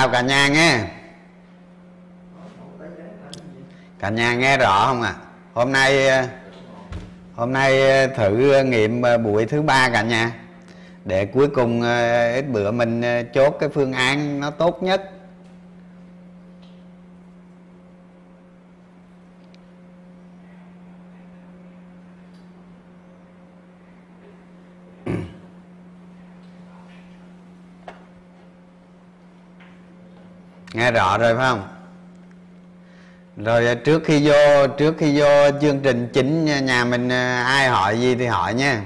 chào cả nhà nghe. Cả nhà nghe rõ không ạ? À? hôm nay hôm nay ờ, thử ờ, nghiệm ờ, buổi thứ ba cả nhà. Để cuối cùng ít bữa mình chốt cái phương án nó tốt nhất. Nghe rõ rồi, phải không? Rồi à, trước khi vô, trước khi vô chương trình chính nhà mình à, ai hỏi gì thì hỏi nha.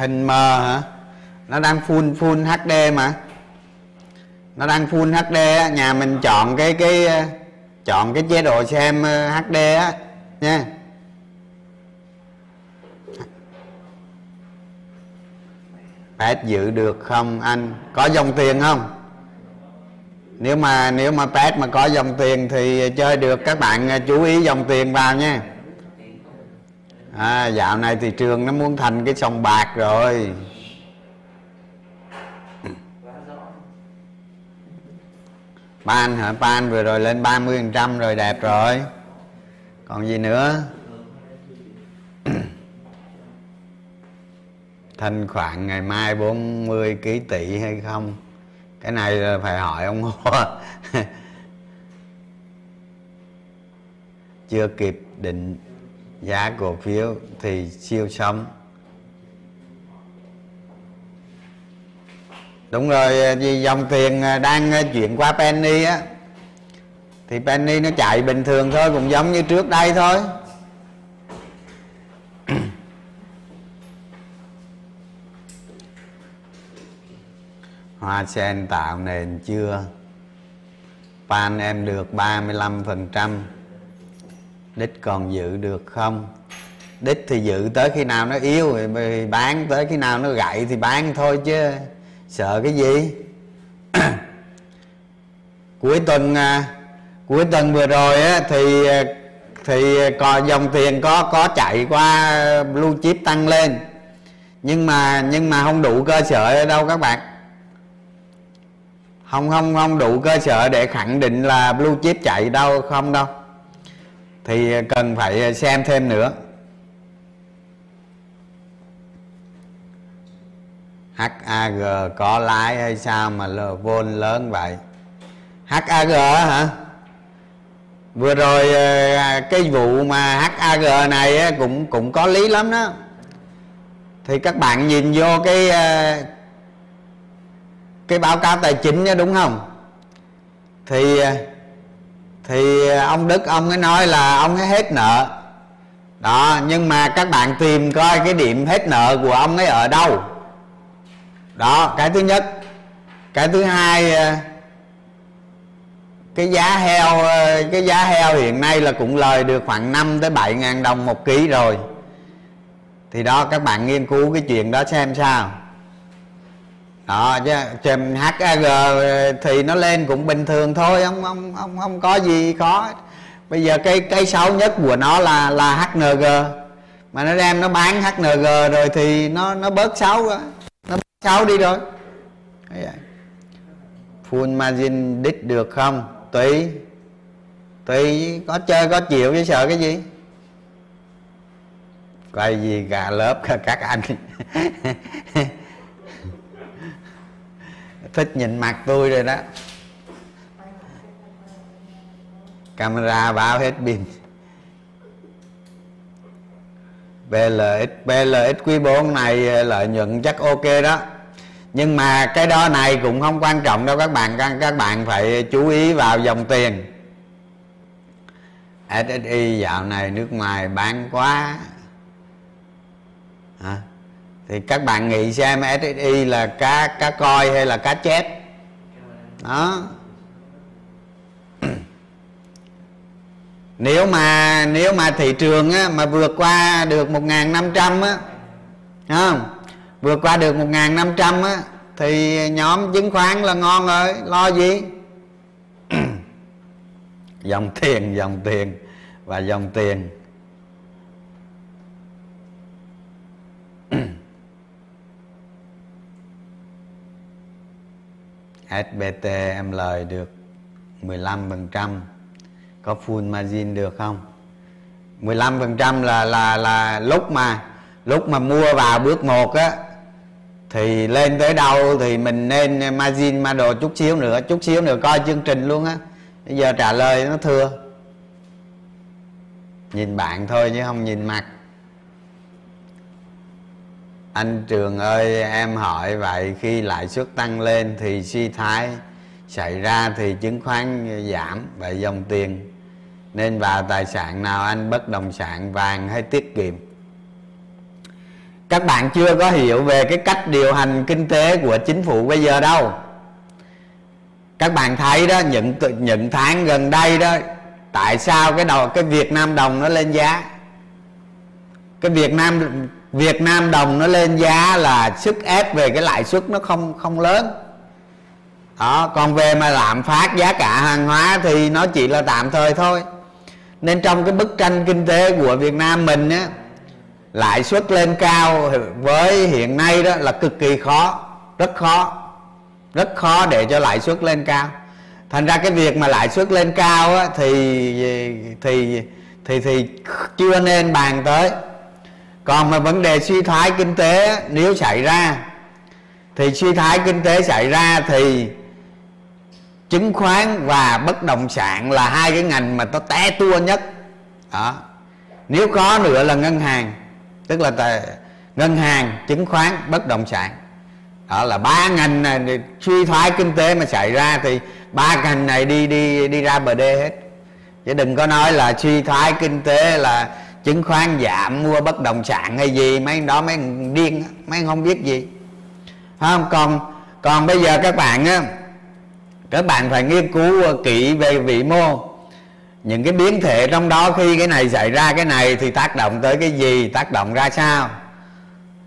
Hình mờ hả? Nó đang full full HD mà. Nó đang full HD á, nhà mình chọn cái cái, chọn cái chế độ xem ờ, HD á, nha. Pet giữ được không anh? Có dòng tiền không? Nếu mà nếu mà pet mà có dòng tiền thì chơi được. Các bạn ờ, chú ý dòng tiền vào nha à, dạo này thị trường nó muốn thành cái sòng bạc rồi. Pan hả? Pan vừa rồi lên 30 phần trăm rồi đẹp rồi. Còn gì nữa? Thanh khoản ngày mai 40 ký tỷ hay không? Cái này là phải hỏi ông Hoa. Chưa kịp định giá cổ phiếu thì siêu sống đúng rồi, vì dòng tiền à, đang à, chuyển qua penny á, thì penny nó chạy bình thường thôi, cũng giống như trước đây thôi. Hoa sen tạo nền chưa? Pan em được 35 phần trăm đích còn giữ được không? Đích thì giữ tới khi nào nó yếu thì bán tới khi nào nó gậy thì bán thôi chứ. Sợ cái gì? Cuối tuần à, cuối tuần vừa rồi á, thì à, thì có dòng tiền có có chạy qua blue chip tăng lên. Nhưng mà nhưng mà không đủ cơ sở đâu các bạn. Không không không đủ cơ sở để khẳng định là blue chip chạy đâu không đâu thì cần phải xem thêm nữa. HAG có lái hay sao mà vôn lớn vậy? HAG hả? Vừa rồi ờ, cái vụ mà HAG này cũng cũng có lý lắm đó. Thì các bạn nhìn vô cái ờ, cái báo cáo tài chính đó, đúng không? Thì ờ, thì ờ, ông đức ông ấy nói là ông ấy hết nợ. Đó, nhưng mà các bạn tìm coi cái điểm hết nợ của ông ấy ở đâu. Đó, cái thứ nhất. Cái thứ hai ờ, cái giá heo ờ, cái giá heo hiện nay là cũng lời được khoảng 5 tới 7 ngàn đồng một ký rồi. Thì đó, các bạn nghiên cứu cái chuyện đó xem sao à, chứ chèm HAG thì nó lên cũng bình thường thôi không không không không có gì khó bây giờ cái cái xấu nhất của nó là là HNG mà nó đem nó bán HNG rồi thì nó nó bớt xấu rồi nó bớt xấu đi rồi. Full margin đích được không? Tùy. Tùy có chơi có chịu chứ sợ cái gì? Quay gì cả lớp các anh. thích nhìn mặt tôi rồi đó. Camera bao hết pin. BLX BLX quý 4 này ờ, lợi nhuận chắc ok đó. Nhưng mà cái đó này cũng không quan trọng đâu các bạn các, các bạn phải chú ý vào dòng tiền. SSI dạo này nước ngoài bán quá. À, thì các bạn nghĩ xem SSI là cá cá coi hay là cá chép? Đó. Nếu mà nếu mà thị trường á, mà vượt qua được 1.500 á không? Vượt qua được 1.500 á thì nhóm chứng khoán là ngon rồi lo gì? Dòng tiền dòng tiền và dòng tiền. SBT em lời được 15% có full margin được không? 15% là là là lúc mà lúc mà mua vào bước một á, thì lên tới đâu thì mình nên margin ma đồ chút xíu nữa, chút xíu nữa coi chương trình luôn á. Bây giờ trả lời nó thưa. Nhìn bạn thôi chứ không nhìn mặt anh trường ơi, em hỏi vậy, khi lãi suất tăng lên thì suy thái xảy ra thì chứng khoán giảm vậy dòng tiền. Nên vào tài sản nào anh bất động sản vàng hay tiết kiệm? Các bạn chưa có hiểu về cái cách điều hành kinh tế của chính phủ bây giờ đâu. Các bạn thấy đó, những những tháng gần đây đó, tại sao cái đầu, cái Việt Nam đồng nó lên giá? Cái Việt Nam Việt Nam đồng nó lên giá là sức ép về cái lãi suất nó không không lớn. Đó còn về mà lạm phát giá cả hàng hóa thì nó chỉ là tạm thời thôi. Nên trong cái bức tranh kinh tế của Việt Nam mình á lãi suất lên cao với hiện nay đó là cực kỳ khó rất khó rất khó để cho lãi suất lên cao. Thành ra cái việc mà lãi suất lên cao á, thì thì thì thì chưa nên bàn tới còn mà vấn đề suy thoái kinh tế nếu xảy ra thì suy thoái kinh tế xảy ra thì chứng khoán và bất động sản là hai cái ngành mà nó té tua nhất. Đó. Nếu có nữa là ngân hàng tức là tài, ngân hàng chứng khoán bất động sản. Đó là ba ngành này suy thoái kinh tế mà xảy ra thì ba ngành này đi đi đi ra bờ đê hết. Chứ đừng có nói là suy thoái kinh tế là chứng khoán giảm mua bất động sản hay gì, mấy đó, mấy điên mấy không biết gì. Không? Còn còn bây giờ các bạn á, các bạn phải nghiên cứu ờ, kỹ về vĩ mô. Những cái biến thể trong đó khi cái này xảy ra, cái này thì tác động tới cái gì, tác động ra sao?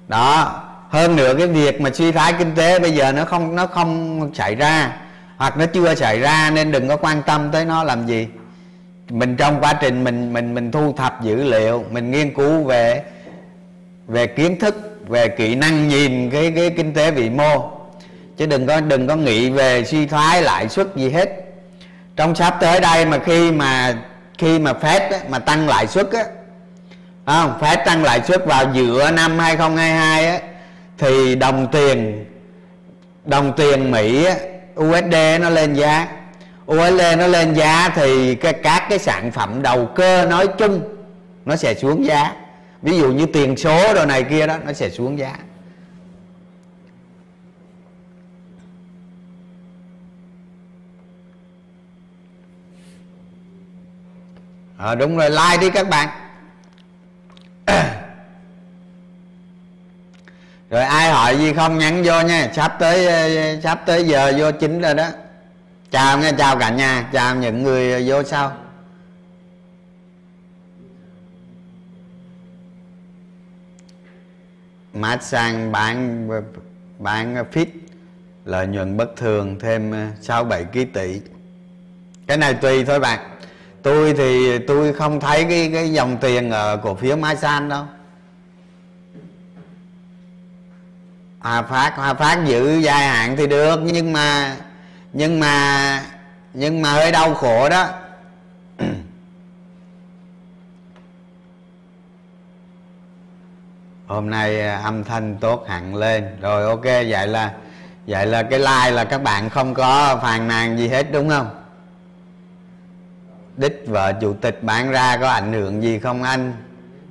Đó, hơn nữa cái việc mà suy thoái kinh tế bây giờ nó không nó không xảy ra, hoặc nó chưa xảy ra nên đừng có quan tâm tới nó làm gì mình trong quá trình mình mình mình thu thập dữ liệu mình nghiên cứu về về kiến thức về kỹ năng nhìn cái cái kinh tế vĩ mô. Chứ đừng có đừng có nghĩ về suy thoái lãi suất gì hết. Trong sắp tới đây mà khi mà khi mà Fed á, mà tăng lãi suất á không? Fed tăng lãi suất vào giữa năm 2022 á thì đồng tiền đồng tiền Mỹ á, USD nó lên giá. OL nó lên giá thì cái, các cái sản phẩm đầu cơ nói chung nó sẽ xuống giá. Ví dụ như tiền số đồ này kia đó nó sẽ xuống giá. À, đúng rồi like đi các bạn. Rồi ai hỏi gì không nhắn vô nha. Sắp tới sắp tới giờ vô chính rồi đó chào nghe chào cả nhà. Chào những người vô sau. Mát sang bán bán fit lợi nhuận bất thường thêm ờ, 6 7 ký tỷ. Cái này tùy thôi bạn. Tôi thì tôi không thấy cái cái dòng tiền ở cổ phiếu Masan đâu. Hòa Phát Hòa Phát giữ dài hạn thì được, nhưng mà nhưng mà nhưng mà hơi đau khổ đó. Hôm nay à, âm thanh tốt hẳn lên. Rồi, ok, vậy là vậy là cái like là các bạn không có phàn nàn gì hết, đúng không? Đích vợ chủ tịch bán ra có ảnh hưởng gì không anh?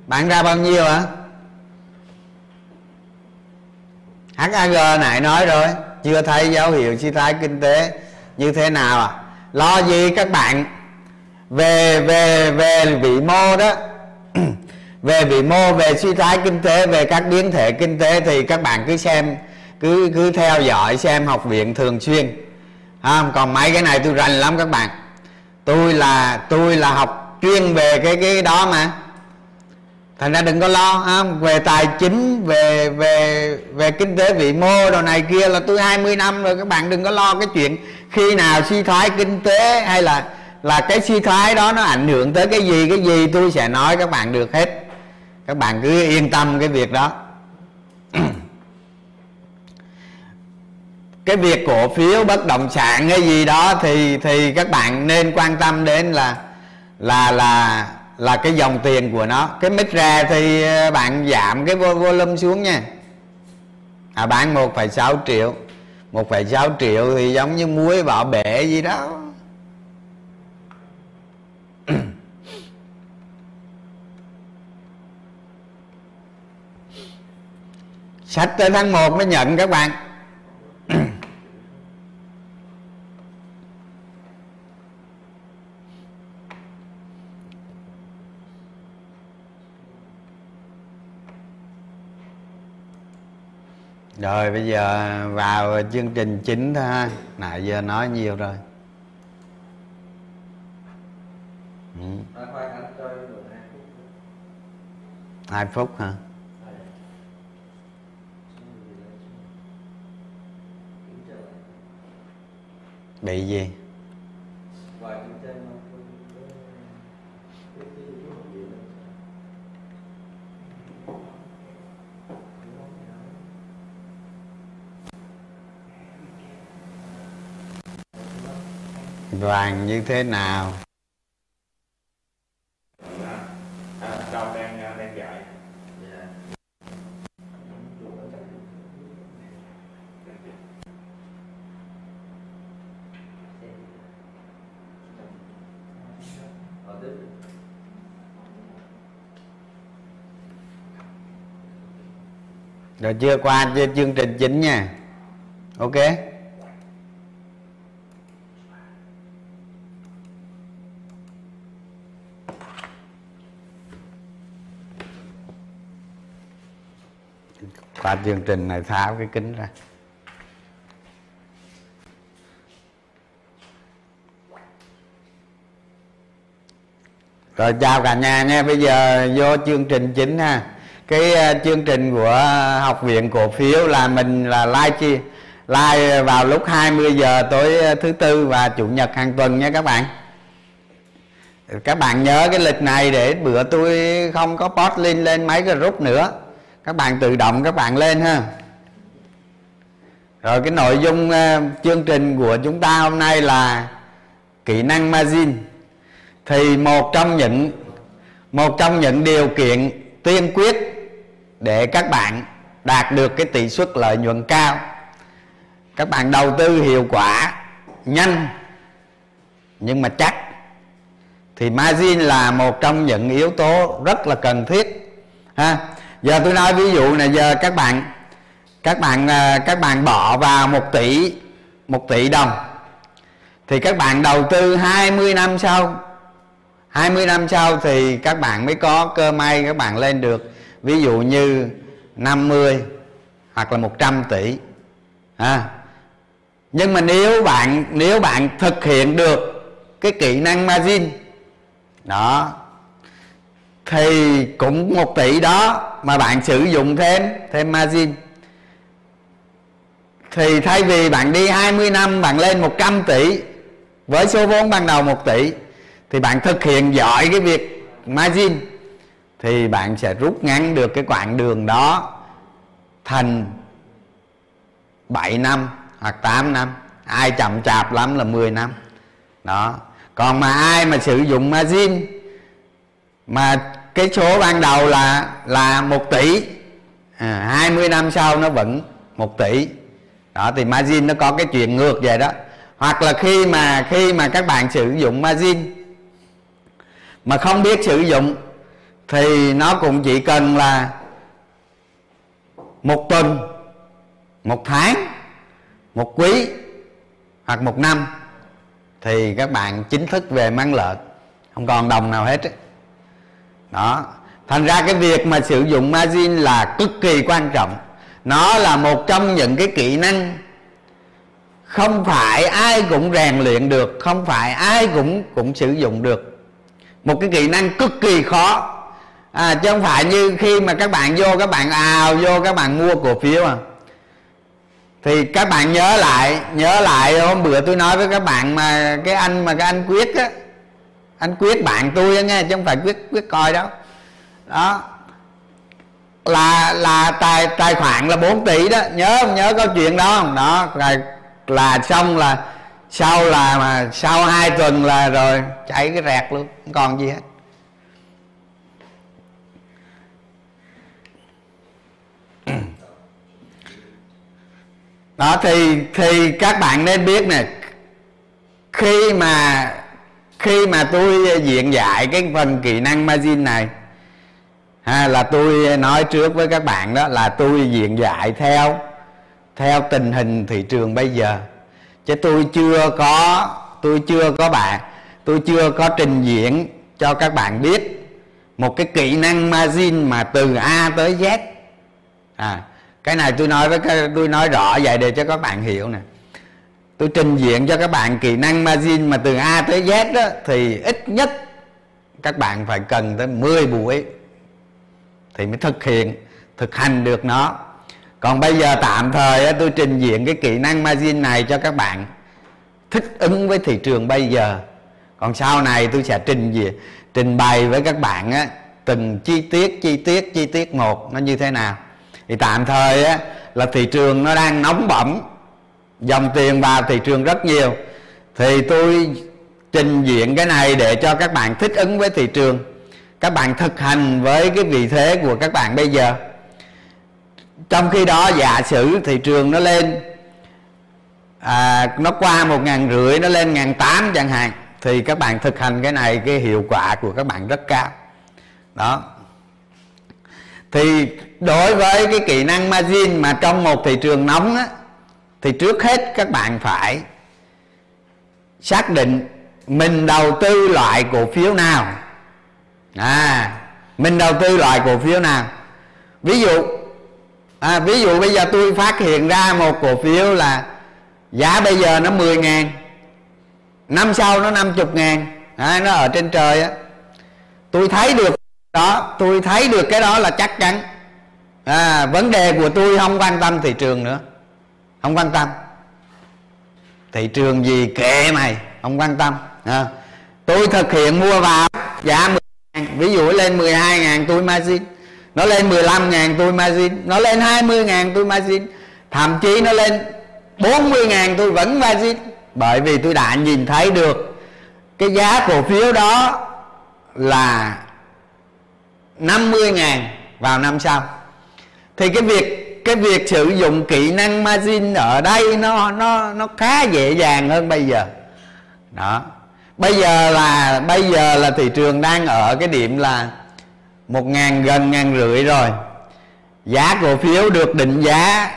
Bán ra bao nhiêu hả? HAG nãy nói rồi chưa thấy dấu hiệu suy thoái kinh tế như thế nào à? Lo gì các bạn? Về về về vĩ mô đó. Về vĩ mô về suy thoái kinh tế về các biến thể kinh tế thì các bạn cứ xem cứ cứ theo dõi xem học viện thường xuyên. À, còn mấy cái này tôi rành lắm các bạn. Tôi là tôi là học chuyên về cái cái đó mà thành ra đừng có lo không? về tài chính, về về về kinh tế vĩ mô đồ này kia là tôi 20 năm rồi, các bạn đừng có lo cái chuyện khi nào suy thoái kinh tế hay là là cái suy thoái đó nó ảnh hưởng tới cái gì cái gì tôi sẽ nói các bạn được hết các bạn cứ yên tâm cái việc đó cái việc cổ phiếu, bất động sản hay gì đó thì thì các bạn nên quan tâm đến là là là là cái dòng tiền của nó. Cái mic ra thì ờ, bạn giảm cái volume xuống nha. À bán 1,6 triệu. 1,6 triệu thì giống như muối bỏ bể gì đó. Sách tới tháng 1 mới nhận các bạn. Rồi, bây giờ vào chương trình chính thôi ha. Nãy giờ nói nhiều rồi. Ừ. hai phút hả? Bị gì? Vàng như thế nào? Rồi chưa qua chương trình chính nha. Ok qua chương trình này tháo cái kính ra. Rồi chào cả nhà nha. Bây giờ vô chương trình chính ha. Cái ờ, chương trình của học viện cổ phiếu là mình là live chi, live vào lúc 20 giờ tối ờ, thứ tư và chủ nhật hàng tuần nha các bạn. Các bạn nhớ cái lịch này để bữa tôi không có post link lên mấy cái group nữa các bạn tự động các bạn lên ha. Rồi cái nội dung uh, chương trình của chúng ta hôm nay là kỹ năng margin. Thì một trong những một trong những điều kiện tiên quyết để các bạn đạt được cái tỷ suất lợi nhuận cao. Các bạn đầu tư hiệu quả nhanh nhưng mà chắc. Thì margin là một trong những yếu tố rất là cần thiết ha giờ tôi nói ví dụ này giờ các bạn các bạn à, các bạn bỏ vào một tỷ một tỷ đồng thì các bạn đầu tư 20 năm sau 20 năm sau thì các bạn mới có cơ may các bạn lên được ví dụ như 50 hoặc là 100 tỷ à. nhưng mà nếu bạn nếu bạn thực hiện được cái kỹ năng margin, đó thì cũng một tỷ đó mà bạn sử dụng thêm thêm margin. Thì thay vì bạn đi 20 năm, bạn lên 100 tỷ, với số vốn ban đầu 1 tỷ, thì bạn thực hiện giỏi cái việc margin, thì bạn sẽ rút ngắn được cái quãng đường đó thành 7 năm hoặc 8 năm. Ai chậm chạp lắm là 10 năm. Đó. Còn mà ai mà sử dụng margin mà cái số ban đầu là là một tỷ. À, 20 năm sau nó vẫn một tỷ. Đó thì margin nó có cái chuyện ngược vậy đó. Hoặc là khi mà khi mà các bạn sử dụng margin mà không biết sử dụng thì nó cũng chỉ cần là một tuần một tháng một quý hoặc một năm thì các bạn chính thức về mang lợi không còn đồng nào hết đó. Thành ra cái việc mà sử dụng margin là cực kỳ quan trọng. Nó là một trong những cái kỹ năng không phải ai cũng rèn luyện được không phải ai cũng cũng sử dụng được. Một cái kỹ năng cực kỳ khó. À, chứ không phải như khi mà các bạn vô các bạn ào vô các bạn mua cổ phiếu à. Thì các bạn nhớ lại nhớ lại hôm bữa tôi nói với các bạn mà cái anh mà cái anh quyết á anh quyết bạn tôi nghe chứ không phải quyết quyết coi đâu. Đó. Là là tài tài khoản là 4 tỷ đó. Nhớ không? Nhớ câu chuyện đó không? Đó, là là xong là sau là mà sau hai tuần là rồi chảy cái rẹt luôn, không còn gì hết. Đó, thì thì các bạn nên biết nè, khi mà khi mà tôi diện dạy cái phần kỹ năng margin này ha, là tôi nói trước với các bạn đó là tôi diện dạy theo theo tình hình thị trường bây giờ. Chứ tôi chưa có tôi chưa có bạn tôi chưa có trình diễn cho các bạn biết một cái kỹ năng margin mà từ A tới Z. À cái này tôi nói với tôi nói rõ vậy để cho các bạn hiểu nè tôi trình diện cho các bạn kỹ năng margin mà từ A tới Z đó thì ít nhất các bạn phải cần tới 10 buổi thì mới thực hiện thực hành được nó. Còn bây giờ tạm thời tôi trình diện cái kỹ năng margin này cho các bạn thích ứng với thị trường bây giờ. Còn sau này tôi sẽ trình diện trình bày với các bạn á, từng chi tiết chi tiết chi tiết một nó như thế nào. Thì tạm thời á, là thị trường nó đang nóng bỏng dòng tiền vào thị trường rất nhiều. Thì tôi trình diện cái này để cho các bạn thích ứng với thị trường. Các bạn thực hành với cái vị thế của các bạn bây giờ. Trong khi đó giả sử thị trường nó lên à, nó qua một ngàn rưỡi nó lên ngàn tám chẳng hạn thì các bạn thực hành cái này cái hiệu quả của các bạn rất cao. Đó. Thì đối với cái kỹ năng margin mà trong một thị trường nóng á, thì trước hết các bạn phải xác định mình đầu tư loại cổ phiếu nào. À mình đầu tư loại cổ phiếu nào? Ví dụ à, ví dụ bây giờ tôi phát hiện ra một cổ phiếu là giá bây giờ nó 10 ngàn năm sau nó 50 ngàn. À, nó ở trên trời á. Tôi thấy được đó tôi thấy được cái đó là chắc chắn. À, vấn đề của tôi không quan tâm thị trường nữa không quan tâm. Thị trường gì kệ mày? Không quan tâm à, tôi thực hiện mua vào giá 10 ngàn ví dụ lên 12 ngàn tôi margin nó lên 15 ngàn tôi margin nó lên 20 ngàn tôi margin thậm chí nó lên 40 ngàn tôi vẫn margin. Bởi vì tôi đã nhìn thấy được cái giá cổ phiếu đó là 50 ngàn vào năm sau. Thì cái việc cái việc sử dụng kỹ năng margin ở đây nó nó nó khá dễ dàng hơn bây giờ. Đó. Bây giờ là, bây giờ là thị trường đang ở cái điểm là một ngàn gần ngàn rưỡi rồi. Giá cổ phiếu được định giá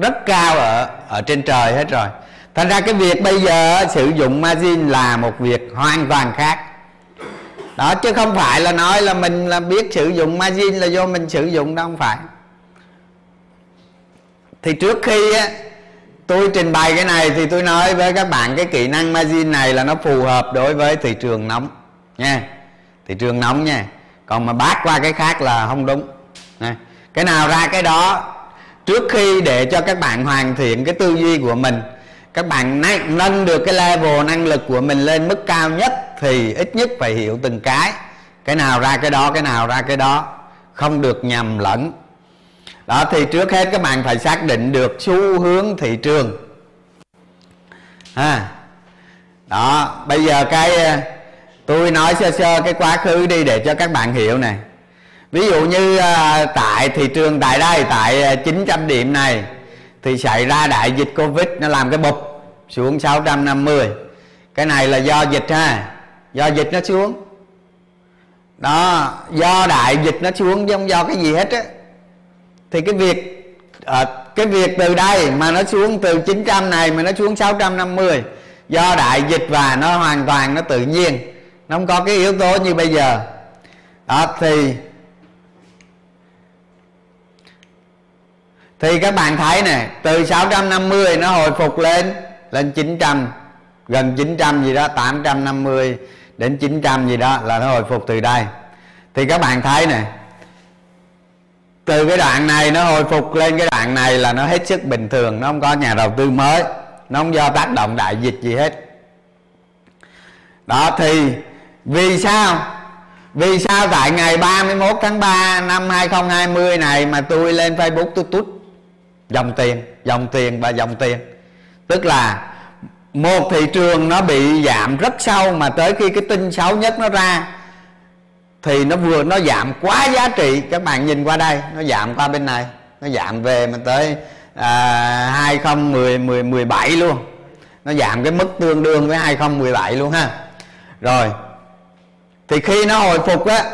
rất cao ở ở trên trời hết rồi. Thành ra cái việc bây giờ sử dụng margin là một việc hoàn toàn khác. Đó, chứ không phải là nói là mình là biết sử dụng margin là do mình sử dụng đâu, không phải thì trước khi á, tôi trình bày cái này thì tôi nói với các bạn cái kỹ năng margin này là nó phù hợp đối với thị trường nóng nha. Thị trường nóng nha. Còn mà bác qua cái khác là không đúng nha. cái nào ra cái đó trước khi để cho các bạn hoàn thiện cái tư duy của mình các bạn nâng được cái level năng lực của mình lên mức cao nhất thì ít nhất phải hiểu từng cái. Cái nào ra cái đó cái nào ra cái đó không được nhầm lẫn đó thì trước hết các bạn phải xác định được xu hướng thị trường. À, đó bây giờ cái ờ, tôi nói sơ sơ cái quá khứ đi để cho các bạn hiểu này. Ví dụ như ờ, tại thị trường tại đây tại ờ, 900 điểm này thì xảy ra đại dịch covid nó làm cái bụp xuống 650 cái này là do dịch ha. Do dịch nó xuống. Đó do đại dịch nó xuống chứ không do cái gì hết á thì cái việc à, cái việc từ đây mà nó xuống từ 900 này mà nó xuống 650 do đại dịch và nó hoàn toàn nó tự nhiên nó không có cái yếu tố như bây giờ. Đó thì thì các bạn thấy nè từ 650 nó hồi phục lên lên 900 gần 900 gì đó 850 đến 900 gì đó là nó hồi phục từ đây. Thì các bạn thấy nè từ cái đoạn này nó hồi phục lên cái đoạn này là nó hết sức bình thường, nó không có nhà đầu tư mới, nó không do tác động đại dịch gì hết. Đó, thì vì sao? Vì sao tại ngày 31 tháng 3 năm 2020 này mà tôi lên Facebook tôi tút dòng tiền dòng tiền và dòng tiền? Tức là một thị trường nó bị giảm rất sâu mà tới khi cái tin xấu nhất nó ra thì nó vừa nó giảm quá giá trị. Các bạn nhìn qua đây nó giảm qua bên này. Nó giảm về mà tới à, 2010 10 17 luôn. Nó giảm cái mức tương đương với 2017 luôn ha. Rồi. Thì khi nó hồi phục á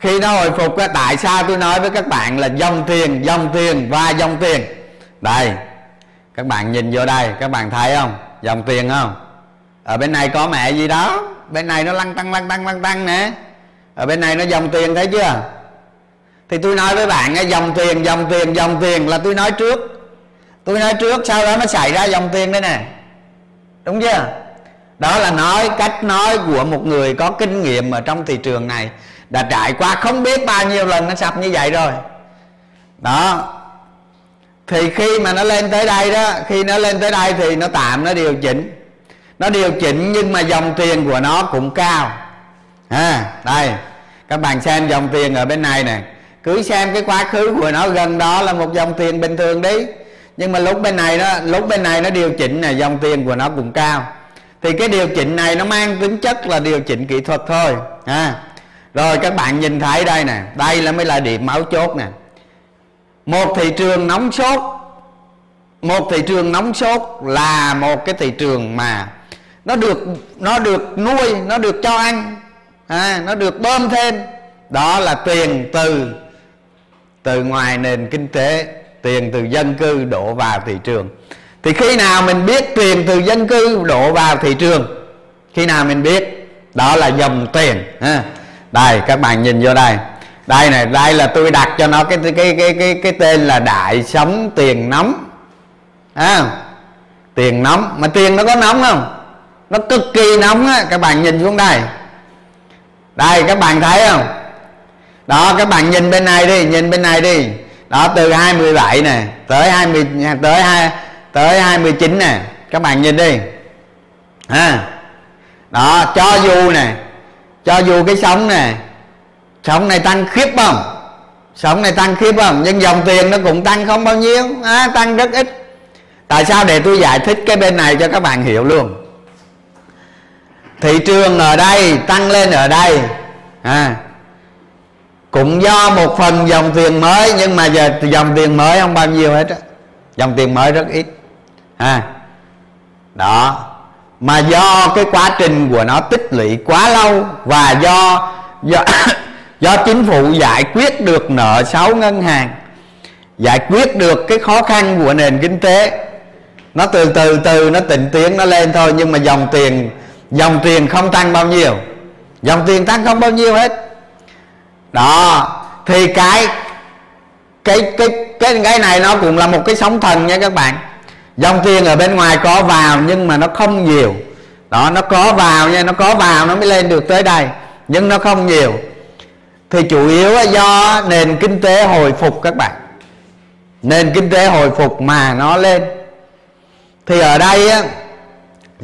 khi nó hồi phục á tại sao tôi nói với các bạn là dòng tiền dòng tiền và dòng tiền? Đây. Các bạn nhìn vô đây các bạn thấy không? Dòng tiền không? Ở bên này có mẹ gì đó. Bên này nó lăn tăng lăn tăng lăn tăng nè ở bên này nó dòng tiền thấy chưa? Thì tôi nói với bạn dòng tiền dòng tiền dòng tiền là tôi nói trước. Tôi nói trước, sau đó nó xảy ra dòng tiền đây nè. Đúng chưa? Đó là nói, cách nói của một người có kinh nghiệm ở trong thị trường này đã trải qua không biết bao nhiêu lần, nó sập như vậy rồi. Đó. Thì khi mà nó lên tới đây đó, khi nó lên tới đây thì nó tạm, nó điều chỉnh. Nó điều chỉnh nhưng mà dòng tiền của nó cũng cao à, đây. Các bạn xem dòng tiền ở bên này nè. Cứ xem cái quá khứ của nó gần đó là một dòng tiền bình thường đi. Nhưng mà lúc bên này đó lúc bên này nó điều chỉnh này dòng tiền của nó cũng cao. Thì cái điều chỉnh này nó mang tính chất là điều chỉnh kỹ thuật thôi à. rồi các bạn nhìn thấy đây nè. Đây là mới là điểm máu chốt nè. Một thị trường nóng sốt. Một thị trường nóng sốt là một cái thị trường mà nó được nó được nuôi nó được cho ăn à, nó được bơm thêm. Đó là tiền từ từ ngoài nền kinh tế tiền từ dân cư đổ vào thị trường. Thì khi nào mình biết tiền từ dân cư đổ vào thị trường? Khi nào mình biết? Đó là dòng tiền ha. đây các bạn nhìn vô đây. Đây này đây là tôi đặt cho nó cái cái cái cái cái tên là đại sống tiền nóng. À, tiền nóng. Mà tiền nó có nóng không? Nó cực kỳ nóng á các bạn nhìn xuống đây đây các bạn thấy không? Đó các bạn nhìn bên này đi nhìn bên này đi. Đó từ 27 nè tới 20 tới 2 tới 29 nè. Các bạn nhìn đi. À, đó cho dù nè cho dù cái sóng nè sóng này tăng khiếp không? Sóng này tăng khiếp không? Nhưng dòng tiền nó cũng tăng không bao nhiêu. À, tăng rất ít. Tại sao? Để tôi giải thích cái bên này cho các bạn hiểu luôn thị trường ở đây tăng lên ở đây. À, cũng do một phần dòng tiền mới nhưng mà giờ dòng tiền mới không bao nhiêu hết á. Dòng tiền mới rất ít. À, đó. Mà do cái quá trình của nó tích lũy quá lâu và do do do chính phủ giải quyết được nợ xấu ngân hàng giải quyết được cái khó khăn của nền kinh tế nó từ từ từ nó tịnh tiến nó lên thôi nhưng mà dòng tiền dòng tiền không tăng bao nhiêu. Dòng tiền tăng không bao nhiêu hết. Đó, thì cái cái cái cái cái này nó cũng là một cái sóng thần nha các bạn. Dòng tiền ở bên ngoài có vào nhưng mà nó không nhiều. Đó, nó có vào nha, nó có vào nó mới lên được tới đây, nhưng nó không nhiều. Thì chủ yếu là do nền kinh tế hồi phục các bạn. Nền kinh tế hồi phục mà nó lên. Thì ở đây á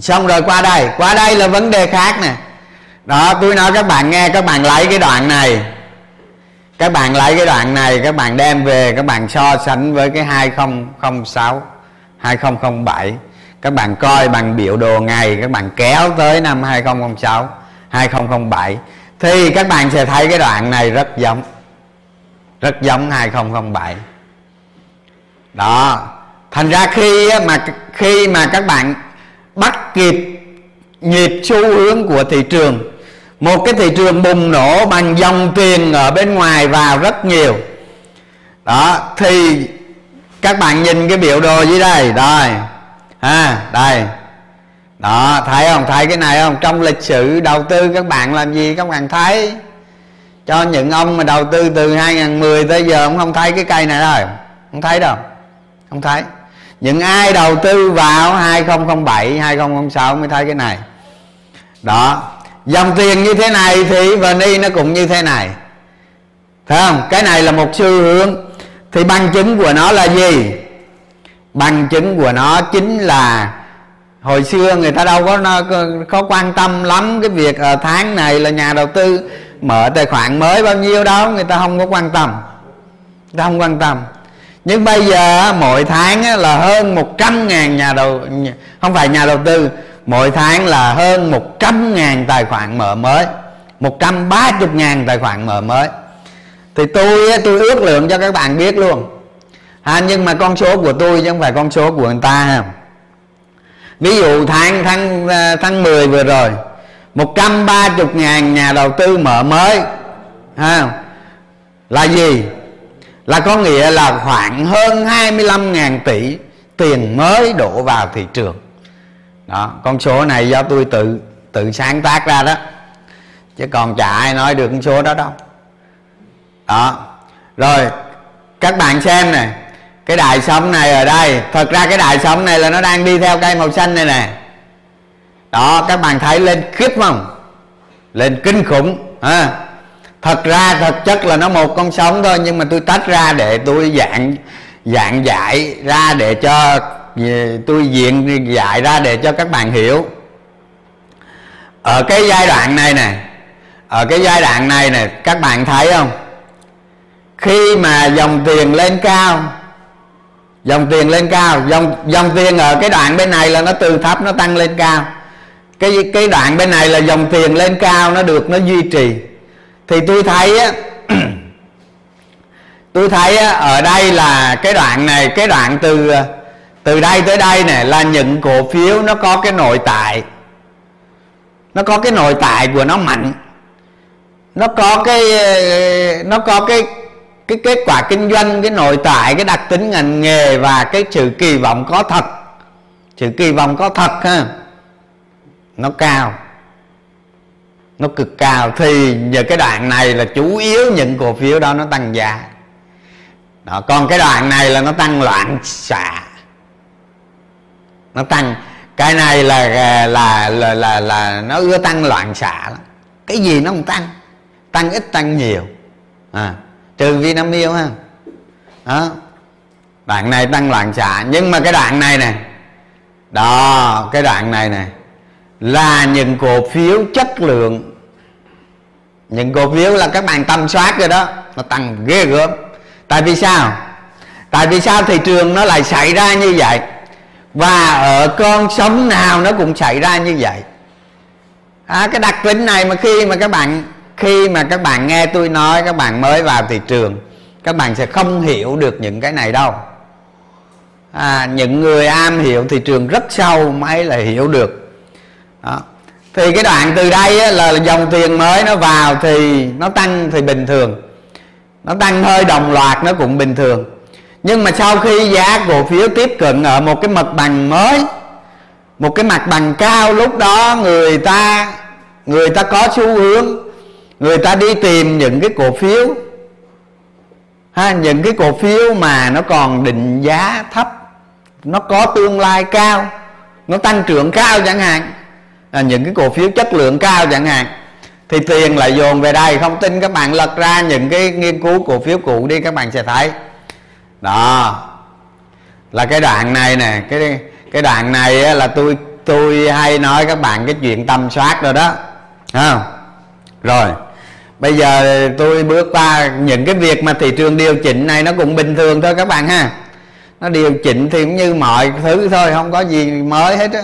xong rồi qua đây. Qua đây là vấn đề khác nè. Đó, tôi nói các bạn nghe, các bạn lấy cái đoạn này. Các bạn lấy cái đoạn này, các bạn đem về, các bạn so sánh với cái 2006 2007 các bạn coi bằng biểu đồ ngày, các bạn kéo tới năm 2006 2007 thì các bạn sẽ thấy cái đoạn này rất giống rất giống 2007 đó. Thành ra khi mà khi mà các bạn bắt kịp nhịp xu hướng của thị trường. Một cái thị trường bùng nổ bằng dòng tiền ở bên ngoài vào rất nhiều. Đó, thì các bạn nhìn cái biểu đồ dưới đây, rồi. À đây. Đó, thấy không? Thấy cái này không? Trong lịch sử đầu tư các bạn làm gì các bạn thấy? Cho những ông mà đầu tư từ 2010 tới giờ ông không thấy cái cây này rồi. Không thấy đâu. Không thấy những ai đầu tư vào 2007 2006 mới thấy cái này. Đó. Dòng tiền như thế này thì vani nó cũng như thế này. Thấy không? Cái này là một xu hướng. Thì bằng chứng của nó là gì? Bằng chứng của nó chính là hồi xưa người ta đâu có có quan tâm lắm cái việc ở tháng này là nhà đầu tư mở tài khoản mới bao nhiêu đó, người ta không có quan tâm. Người ta không quan tâm nhưng bây giờ mỗi tháng là hơn 100 ngàn nhà đầu không phải nhà đầu tư. Mỗi tháng là hơn 100 ngàn tài khoản mở mới. 130 ngàn tài khoản mở mới. Thì tôi tôi ước lượng cho các bạn biết luôn. À, nhưng mà con số của tôi chứ không phải con số của người ta ha. Ví dụ tháng tháng à, tháng 10 vừa rồi 130 ngàn nhà đầu tư mở mới ha là gì? Là có nghĩa là khoảng hơn 25 ngàn tỷ tiền mới đổ vào thị trường. Đó, con số này do tôi tự tự sáng tác ra đó. Chứ còn chả ai nói được con số đó đâu. Đó. Rồi, các bạn xem nè, cái đại sống này ở đây, thật ra cái đại sống này là nó đang đi theo cây màu xanh này nè. Đó, các bạn thấy lên khiếp không? Lên kinh khủng, ha? Thật ra, thật chất là nó một con sống thôi, nhưng mà tôi tách ra để tôi dạng dạng giải ra để cho ờ, tôi diện dạy ra để cho các bạn hiểu. Ở cái giai đoạn này nè, ở cái giai đoạn này nè, các bạn thấy không? Khi mà dòng tiền lên cao, dòng tiền lên cao, dòng dòng tiền ở cái đoạn bên này là nó từ thấp nó tăng lên cao. Cái cái đoạn bên này là dòng tiền lên cao nó được, nó duy trì thì tôi thấy á tôi thấy á, ở đây là cái đoạn này cái đoạn từ từ đây tới đây này là những cổ phiếu nó có cái nội tại. Nó có cái nội tại của nó mạnh. Nó có cái nó có cái cái kết quả kinh doanh cái nội tại cái đặc tính ngành nghề và cái sự kỳ vọng có thật. Sự kỳ vọng có thật ha. Nó cao nó cực cao. Thì nhờ cái đoạn này là chủ yếu những cổ phiếu đó nó tăng giá. Đó, còn cái đoạn này là nó tăng loạn xạ. Nó tăng. Cái này là là là là, là, là nó ưa tăng loạn xạ lắm. Cái gì nó không tăng. Tăng ít tăng nhiều. À, trừ vinamilk ha. Đó. Đoạn này tăng loạn xạ. Nhưng mà cái đoạn này nè. Đó cái đoạn này nè. Là những cổ phiếu chất lượng những cổ phiếu là các bạn tâm soát rồi đó. Nó tăng ghê gớm. Tại vì sao? Tại vì sao thị trường nó lại xảy ra như vậy? Và ở con sống nào nó cũng xảy ra như vậy? À, cái đặc tính này mà khi mà các bạn khi mà các bạn nghe tôi nói các bạn mới vào thị trường các bạn sẽ không hiểu được những cái này đâu. À, những người am hiểu thị trường rất sâu mới là hiểu được. Đó thì cái đoạn từ đây á, là dòng tiền mới nó vào thì nó tăng thì bình thường. Nó tăng hơi đồng loạt nó cũng bình thường. Nhưng mà sau khi giá cổ phiếu tiếp cận ở một cái mặt bằng mới một cái mặt bằng cao lúc đó người ta người ta có xu hướng người ta đi tìm những cái cổ phiếu ha những cái cổ phiếu mà nó còn định giá thấp nó có tương lai cao nó tăng trưởng cao chẳng hạn à, những cái cổ phiếu chất lượng cao chẳng hạn thì tiền lại dồn về đây. Không tin các bạn lật ra những cái nghiên cứu cổ phiếu cũ đi các bạn sẽ thấy. Đó là cái đoạn này nè cái cái đoạn này là tôi tôi hay nói các bạn cái chuyện tâm soát rồi đó không? Rồi bây giờ tôi bước qua những cái việc mà thị trường điều chỉnh này nó cũng bình thường thôi các bạn ha. Nó điều chỉnh thì cũng như mọi thứ thôi không có gì mới hết á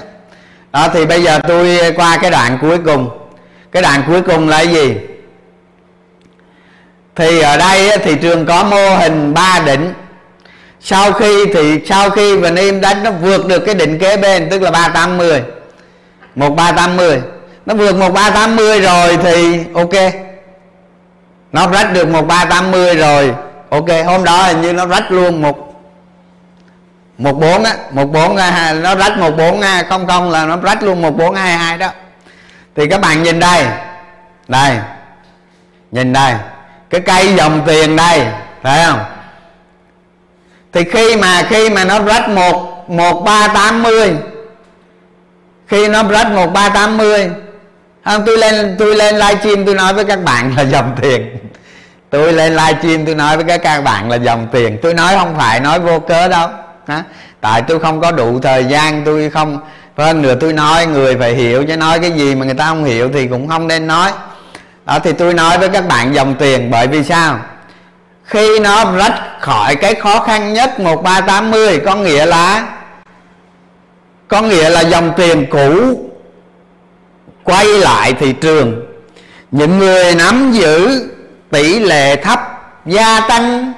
đó. thì bây giờ tôi qua cái đoạn cuối cùng. Cái đoạn cuối cùng là gì? Thì ở đây thị trường có mô hình ba đỉnh. Sau khi thì sau khi và niêm đánh, nó vượt được cái đỉnh kế bên, tức là 380 1380 nó vượt 1380 rồi thì ok. Nó rách được 1380 rồi, ok. Hôm đó hình như nó rách luôn một một bốn á, một bốn nó rách một bốn không không là nó rách luôn một bốn hai hai đó. Thì các bạn nhìn đây đây, nhìn đây, cái cây dòng tiền đây, thấy không? Thì khi mà khi mà nó rách một một ba tám mươi, khi nó rách một ba tám mươi, không, tôi lên tôi lên livestream tôi nói với các bạn là dòng tiền. Tôi lên livestream tôi nói với các bạn là dòng tiền. Tôi nói không phải nói vô cớ đâu. Hả? tại tôi không có đủ thời gian, tôi không hơn nữa tôi nói người phải hiểu, chứ nói cái gì mà người ta không hiểu thì cũng không nên nói. Đó, thì tôi nói với các bạn dòng tiền, bởi vì sao? Khi nó rách khỏi cái khó khăn nhất 1380 có nghĩa là, có nghĩa là dòng tiền cũ quay lại thị trường. Những người nắm giữ tỷ lệ thấp gia tăng,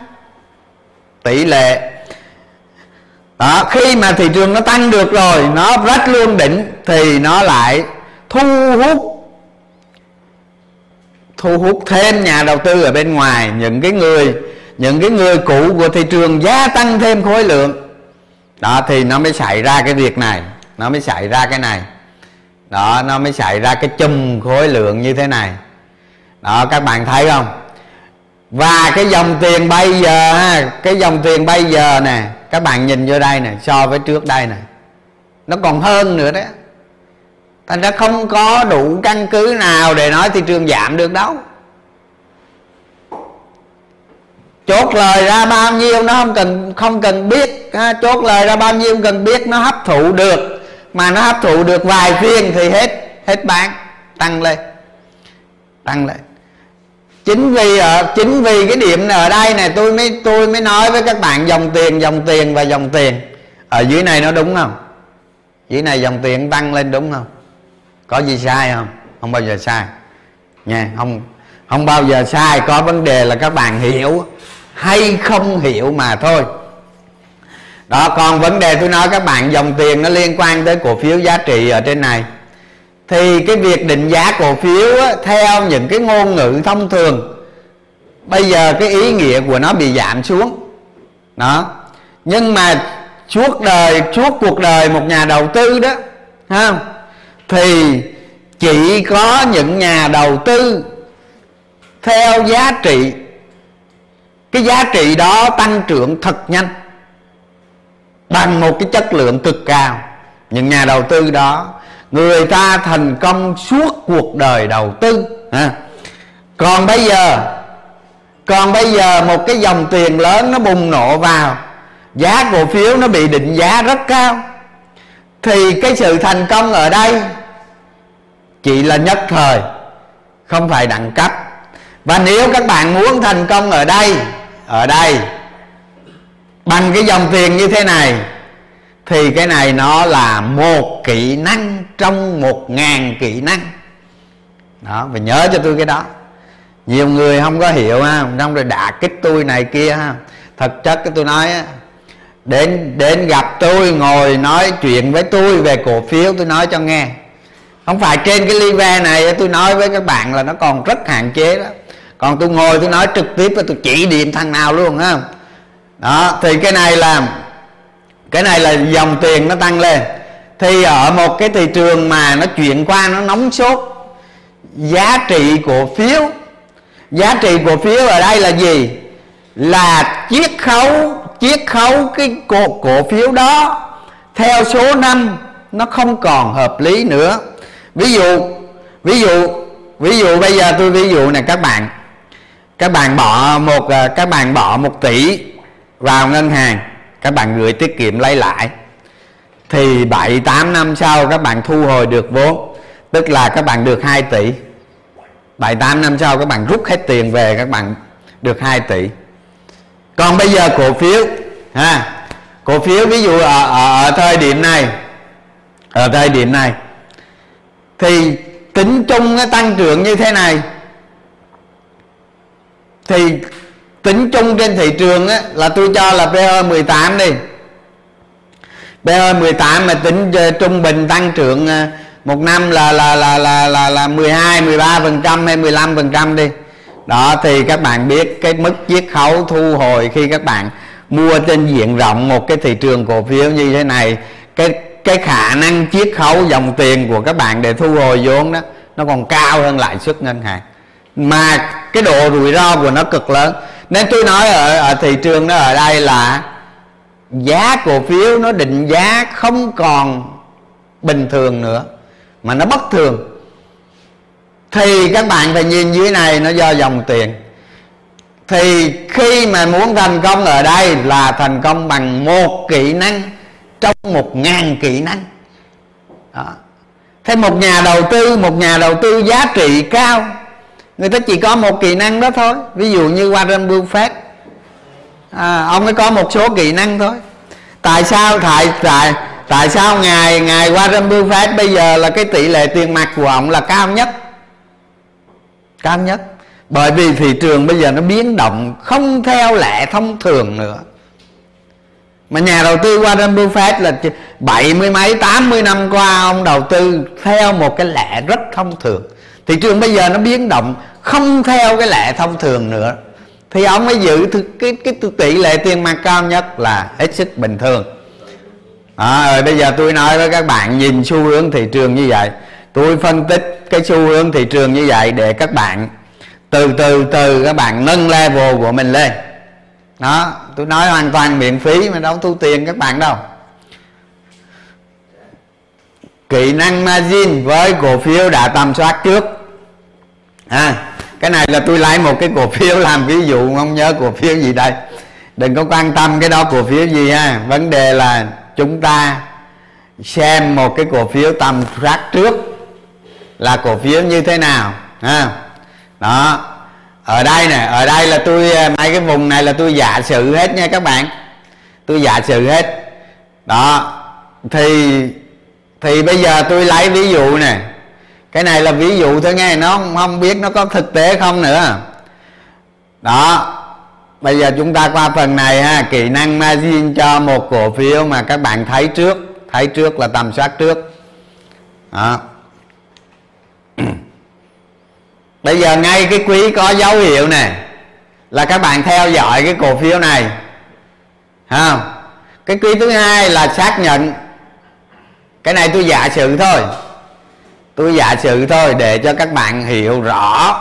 tỷ lệ đó, khi mà thị trường nó tăng được rồi, nó rách luôn đỉnh, thì nó lại thu hút thu hút thêm nhà đầu tư ở bên ngoài. Những cái người, những cái người cũ của thị trường gia tăng thêm khối lượng. Đó, thì nó mới xảy ra cái việc này, nó mới xảy ra cái này. Đó, nó mới xảy ra cái chùm khối lượng như thế này. Đó, các bạn thấy không? Và cái dòng tiền bây giờ ha, cái dòng tiền bây giờ nè các bạn nhìn vô đây nè so với trước đây nè. Nó còn hơn nữa đấy thành ra không có đủ căn cứ nào để nói thị trường giảm được đâu. Chốt lời ra bao nhiêu nó không cần không cần biết ha, chốt lời ra bao nhiêu cần biết nó hấp thụ được. Mà nó hấp thụ được vài phiên thì hết hết bán tăng lên tăng lên chính vì ở, chính vì cái điểm ở đây này, tôi mới tôi mới nói với các bạn dòng tiền dòng tiền và dòng tiền. Ở dưới này nó đúng không? Dưới này dòng tiền tăng lên đúng không? Có gì sai không? Không bao giờ sai. Nha, không không bao giờ sai. Có vấn đề là các bạn hiểu, hay không hiểu mà thôi. Đó, còn vấn đề tôi nói các bạn, dòng tiền nó liên quan tới cổ phiếu giá trị ở trên này thì cái việc định giá cổ phiếu á, theo những cái ngôn ngữ thông thường bây giờ cái ý nghĩa của nó bị giảm xuống. Đó. Nhưng mà suốt đời suốt cuộc đời một nhà đầu tư đó ha, thì chỉ có những nhà đầu tư theo giá trị cái giá trị đó tăng trưởng thật nhanh bằng một cái chất lượng cực cao. Những nhà đầu tư đó người ta thành công suốt cuộc đời đầu tư à. còn bây giờ, còn bây giờ một cái dòng tiền lớn nó bùng nổ vào, giá cổ phiếu nó bị định giá rất cao, thì cái sự thành công ở đây chỉ là nhất thời, không phải đẳng cấp và nếu các bạn muốn thành công ở đây ở đây, bằng cái dòng tiền như thế này thì cái này nó là một kỹ năng trong một ngàn kỹ năng. Đó và nhớ cho tôi cái đó. Nhiều người không có hiểu, ha xong rồi đả kích tôi này kia, ha. Thật chất cái tôi nói á, đến đến gặp tôi, ngồi nói chuyện với tôi về cổ phiếu, tôi nói cho nghe. Không phải trên cái live này tôi nói với các bạn là nó còn rất hạn chế đó. Còn tôi ngồi tôi nói trực tiếp và tôi chỉ điểm thằng nào luôn, ha. Đó, thì cái này là cái này là dòng tiền nó tăng lên. Thì ở một cái thị trường mà nó chuyển qua nó nóng sốt giá trị cổ phiếu giá trị cổ phiếu ở đây là gì? Là chiết khấu chiết khấu cái cổ, cổ phiếu đó theo số năm nó không còn hợp lý nữa. Ví dụ ví dụ ví dụ bây giờ tôi ví dụ này các bạn. Các bạn bỏ một à, các bạn bỏ một tỷ vào ngân hàng các bạn gửi tiết kiệm lấy lại. Thì 7 8 năm sau các bạn thu hồi được vốn tức là các bạn được 2 tỷ. 7 8 năm sau các bạn rút hết tiền về các bạn được 2 tỷ. Còn bây giờ cổ phiếu ha cổ phiếu ví dụ ở, ở, ở thời điểm này ở thời điểm này thì tính chung cái tăng trưởng như thế này thì tính chung trên thị trường á, là tôi cho là PE 18 đi. PE 18 mà tính trung bình tăng trưởng à, một năm là là là là là là 12 13 phần trăm hay 15 phần trăm đi. Đó thì các bạn biết cái mức chiết khấu thu hồi khi các bạn mua trên diện rộng một cái thị trường cổ phiếu như thế này cái cái khả năng chiết khấu dòng tiền của các bạn để thu hồi vốn đó nó còn cao hơn lãi suất ngân hàng. Mà cái độ rủi ro của nó cực lớn nên tôi nói ở, ở thị trường đó ở đây là giá cổ phiếu nó định giá không còn bình thường nữa mà nó bất thường. Thì các bạn phải nhìn dưới này nó do dòng tiền. Thì khi mà muốn thành công ở đây là thành công bằng một kỹ năng trong một ngàn kỹ năng. Đó. thế một nhà đầu tư một nhà đầu tư giá trị cao người ta chỉ có một kỹ năng đó thôi. Ví dụ như Warren Buffett. À, ông ấy có một số kỹ năng thôi. Tại sao tại tại tại sao ngài ngài Warren Buffett bây giờ là cái tỷ lệ tiền mặt của ông là cao nhất? Cao nhất. Bởi vì thị trường bây giờ nó biến động không theo lẽ thông thường nữa mà nhà đầu tư Warren Buffett là bảy mươi mấy tám mươi năm qua ông đầu tư theo một cái lẽ rất thông thường. Thị trường bây giờ nó biến động không theo cái lẽ thông thường nữa. Thì ông mới giữ cái, cái tỷ lệ tiền mặt cao nhất là hết sức bình thường. À, rồi bây giờ tôi nói với các bạn nhìn xu hướng thị trường như vậy. Tôi phân tích cái xu hướng thị trường như vậy để các bạn từ từ từ các bạn nâng level của mình lên. Đó tôi nói hoàn toàn miễn phí mà đâu thu tiền các bạn đâu. Kỹ năng margin với cổ phiếu đã tầm soát trước. À cái này là tôi lấy một cái cổ phiếu làm ví dụ, không nhớ cổ phiếu gì đây. Đừng có quan tâm cái đó cổ phiếu gì ha. Vấn đề là chúng ta xem một cái cổ phiếu tầm soát trước là cổ phiếu như thế nào, ha. Đó ở đây nè, ở đây là tôi à, mấy cái vùng này là tôi giả sử hết nha các bạn. Tôi giả sử hết. Đó, thì thì bây giờ tôi lấy ví dụ nè. Cái này là ví dụ thôi nghe, nó không biết nó có thực tế không nữa. Đó, bây giờ chúng ta qua phần này ha, kỹ năng margin cho một cổ phiếu mà các bạn thấy trước thấy trước là tầm soát trước. Đó. Bây giờ ngay cái quý có dấu hiệu này là các bạn theo dõi cái cổ phiếu này. Không? Cái quý thứ hai là xác nhận. Cái này tôi giả sử thôi. Tôi giả sử thôi để cho các bạn hiểu rõ,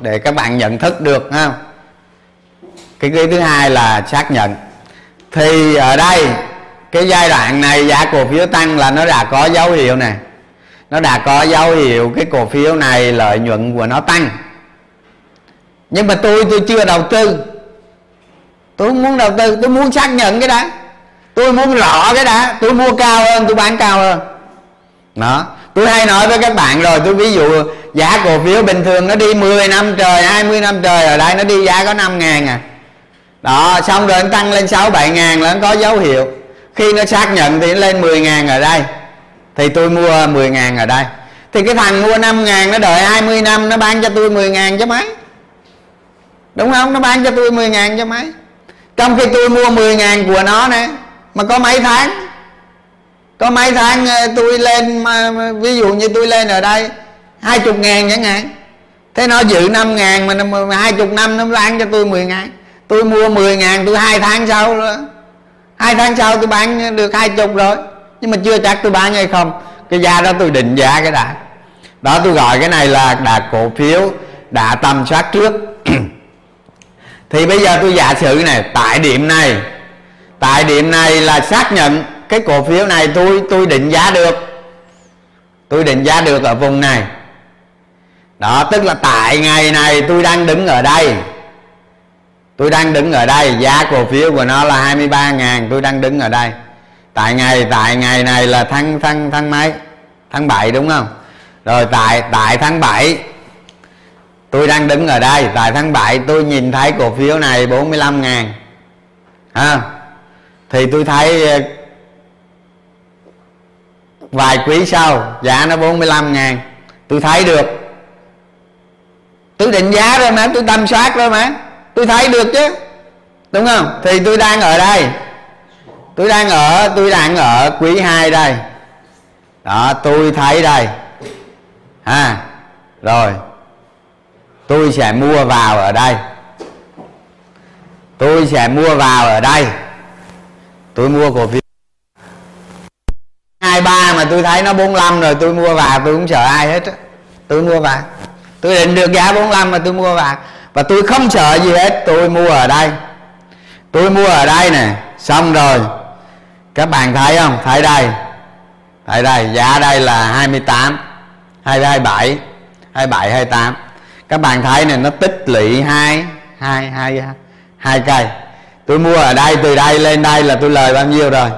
để các bạn nhận thức được ha cái quý thứ hai là xác nhận. Thì ở đây, cái giai đoạn này giá cổ phiếu tăng là nó đã có dấu hiệu này nó đã có dấu hiệu cái cổ phiếu này, lợi nhuận của nó tăng. Nhưng mà tôi tôi chưa đầu tư. Tôi không muốn đầu tư, tôi muốn xác nhận cái đó. Tôi muốn rõ cái đã tôi mua cao hơn, tôi bán cao hơn. Đó. Tôi hay nói với các bạn rồi, tôi ví dụ giá cổ phiếu bình thường nó đi 10 năm trời 20 năm trời, ở đây nó đi giá có 5 ngàn à. Đó, xong rồi nó tăng lên 6 7 ngàn là nó có dấu hiệu. Khi nó xác nhận thì nó lên 10 ngàn ở đây thì tôi mua 10 ngàn ở đây. Thì cái thằng mua 5 ngàn nó đợi 20 năm nó bán cho tôi 10 ngàn chứ mấy? Đúng không? Nó bán cho tôi 10 ngàn cho mấy? Trong khi tôi mua 10 ngàn của nó nè mà có mấy tháng? Có mấy tháng ờ, tôi lên mà, ví dụ như tôi lên ở đây hai chục ngàn chẳng hạn. Thế nó giữ 5 ngàn mà hai chục năm nó bán cho tôi 10 ngàn. Tôi mua 10 ngàn tôi hai tháng sau rồi hai tháng sau tôi bán được hai chục rồi nhưng mà chưa chắc tôi bán hay không. Cái giá đó tôi định giá cái đã. Đó, tôi gọi cái này là đã cổ phiếu đã tầm soát trước. Thì bây giờ tôi giả sử này, tại điểm này. Tại điểm này là xác nhận cái cổ phiếu này tôi tôi định giá được. Tôi định giá được ở vùng này. Đó, tức là tại ngày này tôi đang đứng ở đây. Tôi đang đứng ở đây. Giá cổ phiếu của nó là 23 ngàn, tôi đang đứng ở đây tại ngày tại ngày này là tháng tháng tháng mấy? Tháng 7 đúng không? Rồi tại tại tháng 7 tôi đang đứng ở đây. Tại tháng 7 tôi nhìn thấy cổ phiếu này 45 ngàn. Ha? Thì tôi thấy ờ, vài quý sau giá nó 45 ngàn. Tôi thấy được. Tôi định giá rồi mà, tôi tâm soát rồi mà. Tôi thấy được chứ. Đúng không? Thì tôi đang ở đây tôi đang ở, tôi đang ở quý 2 đây. Đó, tôi thấy đây. Ha, rồi. Tôi sẽ mua vào ở đây. Tôi sẽ mua vào ở đây. Tôi mua cổ phiếu. Hai ba mà tôi thấy nó 45 rồi, tôi mua vào, tôi không sợ ai hết tôi mua vào. Tôi định được giá 45 mà tôi mua vào. Và tôi không sợ gì hết, tôi mua ở đây. Tôi mua ở đây nè. Xong rồi các bạn thấy không? Thấy đây. Thấy đây. Giá đây là 28 27 27 28 các bạn thấy này, nó tích lũy hai hai hai hai cây. Tôi mua ở đây, từ đây lên đây là tôi lời bao nhiêu rồi?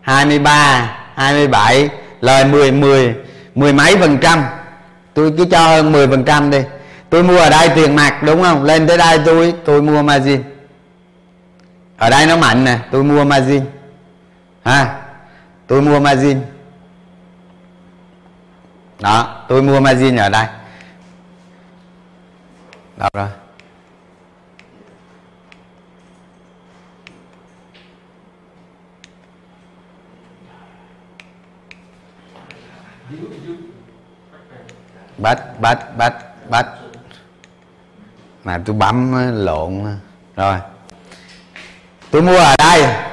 23 27 lời 10 10 mười mấy phần trăm. Tôi cứ cho hơn 10 phần trăm đi. Tôi mua ở đây tiền mặt, đúng không? Lên tới đây tôi tôi mua margin. Ở đây nó mạnh nè, tôi mua margin ha? Tôi mua margin. Đó, tôi mua margin ở đây. Đó rồi. Bắt bắt bắt bắt. Mà tôi bấm lộn. Rồi. Tôi mua ở đây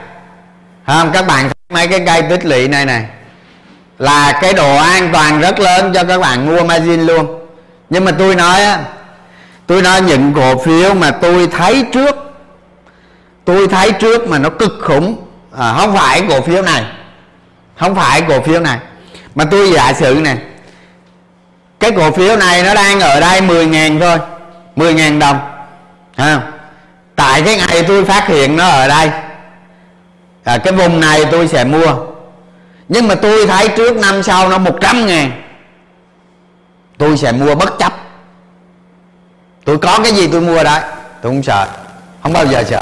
không các bạn mấy cái cây tích lũy này này. Là cái độ an toàn rất lớn cho các bạn mua margin luôn. Nhưng mà tôi nói á tôi nói những cổ phiếu mà tôi thấy trước tôi thấy trước mà nó cực khủng à, không phải cổ phiếu này không phải cổ phiếu này. Mà tôi giả sử này cái cổ phiếu này nó đang ở đây 10 ngàn thôi 10 ngàn đồng à, tại cái ngày tôi phát hiện nó ở đây à, cái vùng này tôi sẽ mua. Nhưng mà tôi thấy trước năm sau nó 100 ngàn. Tôi sẽ mua bất chấp. Tôi có cái gì tôi mua đấy tôi không sợ. Không bao giờ sợ.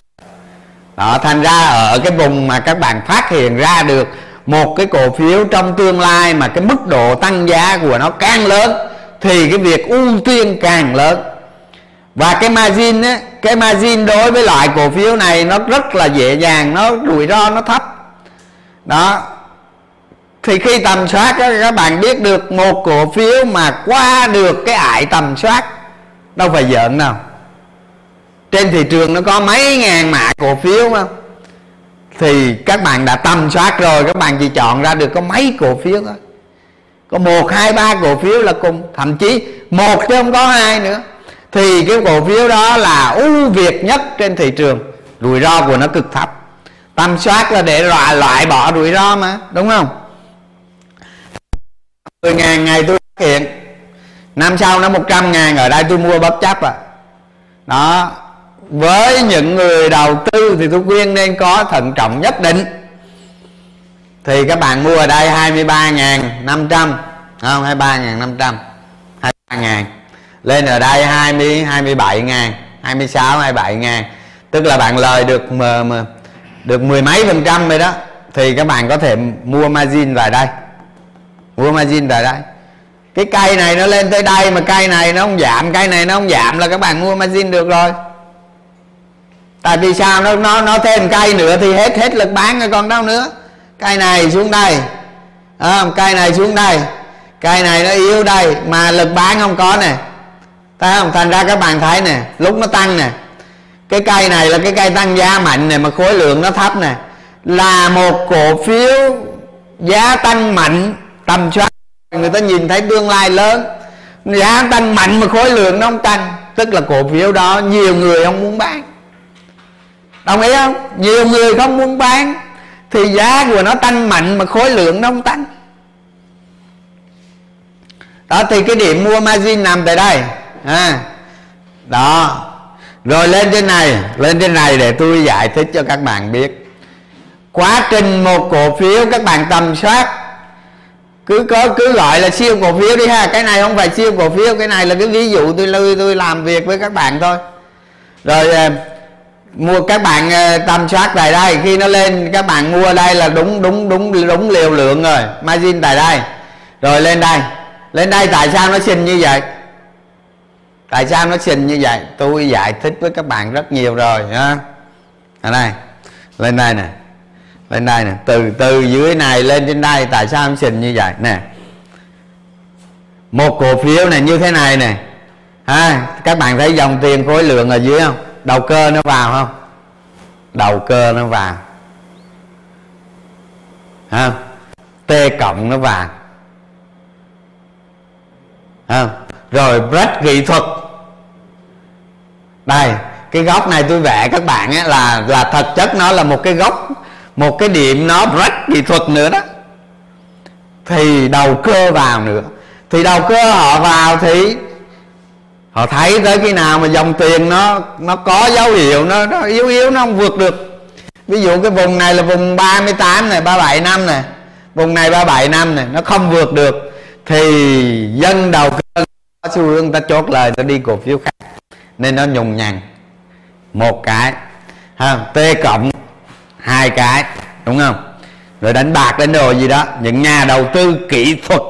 Đó thành ra ở cái vùng mà các bạn phát hiện ra được một cái cổ phiếu trong tương lai mà cái mức độ tăng giá của nó càng lớn thì cái việc ưu tiên càng lớn và cái margin á cái margin đối với loại cổ phiếu này nó rất là dễ dàng nó rủi ro nó thấp. Đó. Thì khi tầm soát á, các bạn biết được một cổ phiếu mà qua được cái ải tầm soát đâu phải giỡn đâu. Trên thị trường nó có mấy ngàn mã cổ phiếu không thì các bạn đã tầm soát rồi các bạn chỉ chọn ra được có mấy cổ phiếu thôi. Có một hai ba cổ phiếu là cùng. Thậm chí một chứ không có hai nữa thì cái cổ phiếu đó là ưu việt nhất trên thị trường. Rủi ro của nó cực thấp. Tầm soát là để loại loại bỏ rủi ro mà đúng không? 10 ngàn ngày tôi phát hiện. Năm sau nó 100 ngàn ở đây tôi mua bất chấp à. Đó. Với những người đầu tư thì tôi khuyên nên có thận trọng nhất định. Thì các bạn mua ở đây 23.500, không? 23.500, 23.000 lên ở đây 20 27 ngàn 26 27 ngàn. Tức là bạn lời được mà, mà, được mười mấy phần trăm rồi đó. Thì các bạn có thể mua margin vào đây. Mua margin vào đây. Cái cây này nó lên tới đây mà cây này nó không giảm cây này nó không giảm là các bạn mua margin được rồi. Tại vì sao? Nó nó nó thêm cây nữa thì hết hết lực bán rồi còn đâu nữa. Cây này xuống đây. À, cây này xuống đây. Cây này nó yếu đây. Mà lực bán không có nè thấy không? Thành ra các bạn thấy nè, lúc nó tăng nè. Cái cây này là cái cây tăng giá mạnh này mà khối lượng nó thấp nè. Là một cổ phiếu giá tăng mạnh, tầm soát. Người ta nhìn thấy tương lai lớn. Giá tăng mạnh mà khối lượng nó không tăng. Tức là cổ phiếu đó nhiều người không muốn bán. Đồng ý không? Nhiều người không muốn bán, thì giá của nó tăng mạnh mà khối lượng nó không tăng. Đó, thì cái điểm mua margin nằm tại đây ha? Đó. Rồi lên trên này, lên trên này để tôi giải thích cho các bạn biết. Quá trình một cổ phiếu, các bạn tầm soát. Cứ có, cứ gọi là siêu cổ phiếu đi ha. Cái này không phải siêu cổ phiếu, cái này là cái ví dụ tôi lưu, tôi làm việc với các bạn thôi. Rồi à, mua, các bạn à, tầm soát tại đây. Khi nó lên, các bạn mua đây là đúng đúng đúng đúng liều lượng rồi. Margin tại đây. Rồi lên đây. Lên đây tại sao nó xin như vậy? Tại sao nó xin như vậy? Tôi giải thích với các bạn rất nhiều rồi, ha. Ở đây, lên đây nè. Lên đây nè. Từ từ dưới này lên trên đây, tại sao nó xin như vậy? Nè. Một cổ phiếu này như thế này nè. Ha, các bạn thấy dòng tiền khối lượng ở dưới không? Đầu cơ nó vào không? Đầu cơ nó vào. Ha, t cộng nó vào. Ha, rồi break kỹ thuật đây cái góc này tôi vẽ các bạn ấy là là thật chất nó là một cái góc một cái điểm nó rất kỹ thuật nữa đó. Thì đầu cơ vào nữa. Thì đầu cơ họ vào thì họ thấy tới khi nào mà dòng tiền nó nó có dấu hiệu nó, nó yếu yếu nó không vượt được. Ví dụ cái vùng này là vùng 38 này 37 năm này. Vùng này 37 năm này nó không vượt được. Thì dân đầu cơ có xu hướng ta chốt lời ta đi cổ phiếu khác nên nó nhùng nhằn một cái ha t cộng hai cái đúng không? Rồi đánh bạc đánh đồ gì đó những nhà đầu tư kỹ thuật.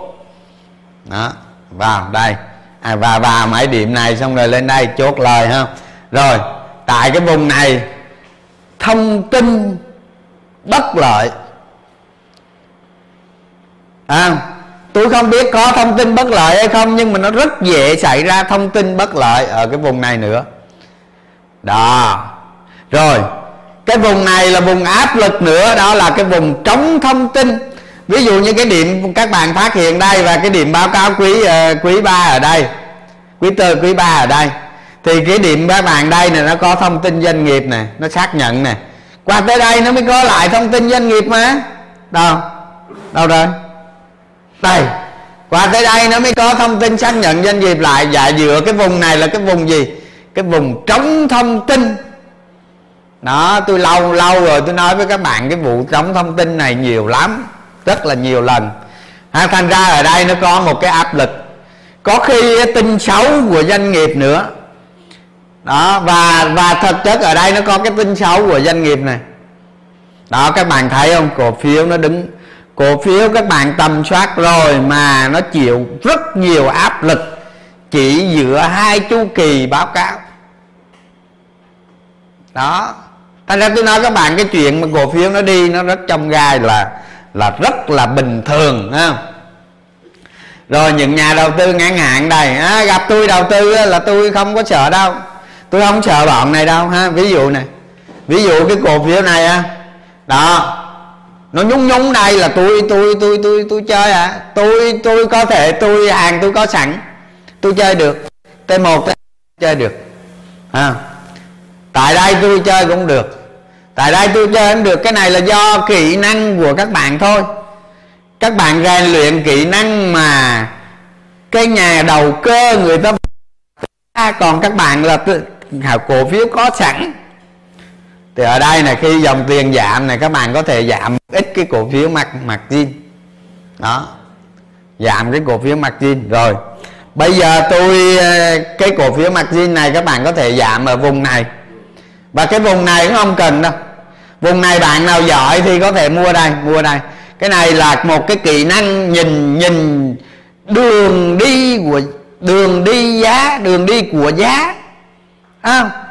Đó vào đây. À, và vào mấy điểm này xong rồi lên đây chốt lời ha. Rồi tại cái vùng này thông tin bất lợi. À, tôi không biết có thông tin bất lợi hay không nhưng mà nó rất dễ xảy ra thông tin bất lợi ở cái vùng này nữa. Đó. Rồi cái vùng này là vùng áp lực nữa đó là cái vùng trống thông tin. Ví dụ như cái điểm các bạn phát hiện đây và cái điểm báo cáo quý uh, quý ba ở đây quý tư quý ba ở đây. Thì cái điểm các bạn đây này nó có thông tin doanh nghiệp này nó xác nhận này qua tới đây nó mới có lại thông tin doanh nghiệp mà. Đâu? Đâu rồi? Đây. Qua tới đây nó mới có thông tin xác nhận doanh nghiệp lại. Dạ dựa cái vùng này là cái vùng gì? Cái vùng trống thông tin. Đó tôi lâu lâu rồi tôi nói với các bạn cái vụ trống thông tin này nhiều lắm. Rất là nhiều lần. Ha, thành ra ở đây nó có một cái áp lực. Có khi tin xấu của doanh nghiệp nữa. Đó và và thực chất ở đây nó có cái tin xấu của doanh nghiệp này. Đó các bạn thấy không? Cổ phiếu nó đứng cổ phiếu các bạn tầm soát rồi mà nó chịu rất nhiều áp lực chỉ dựa hai chu kỳ báo cáo. Đó. Thành ra tôi nói các bạn cái chuyện mà cổ phiếu nó đi nó rất trong gai là là rất là bình thường ha rồi những nhà đầu tư ngắn hạn đây à, gặp tôi đầu tư là tôi không có sợ đâu. Tôi không sợ bọn này đâu ha. Ví dụ này ví dụ cái cổ phiếu này á. Đó nó nhúng nhúng đây là tôi tôi tôi tôi tôi chơi à. Tôi tôi có thể, tôi hàng tôi có sẵn. Tôi chơi được. T một chơi được. À. Tại đây tôi chơi cũng được. Tại đây tôi chơi cũng được. Cái này là do kỹ năng của các bạn thôi. Các bạn rèn luyện kỹ năng mà cái nhà đầu cơ người ta à, còn các bạn là cổ phiếu có sẵn thì ở đây này khi dòng tiền giảm này các bạn có thể giảm ít cái cổ phiếu mặt mặt zin. Đó. Giảm cái cổ phiếu mặt zin. Rồi. Bây giờ tôi ờ, cái cổ phiếu mặt zin này các bạn có thể giảm ở vùng này. Và cái vùng này cũng không cần đâu. Vùng này bạn nào giỏi thì có thể mua đây mua đây. Cái này là một cái kỹ năng nhìn nhìn đường đi của đường đi giá đường đi của giá. À,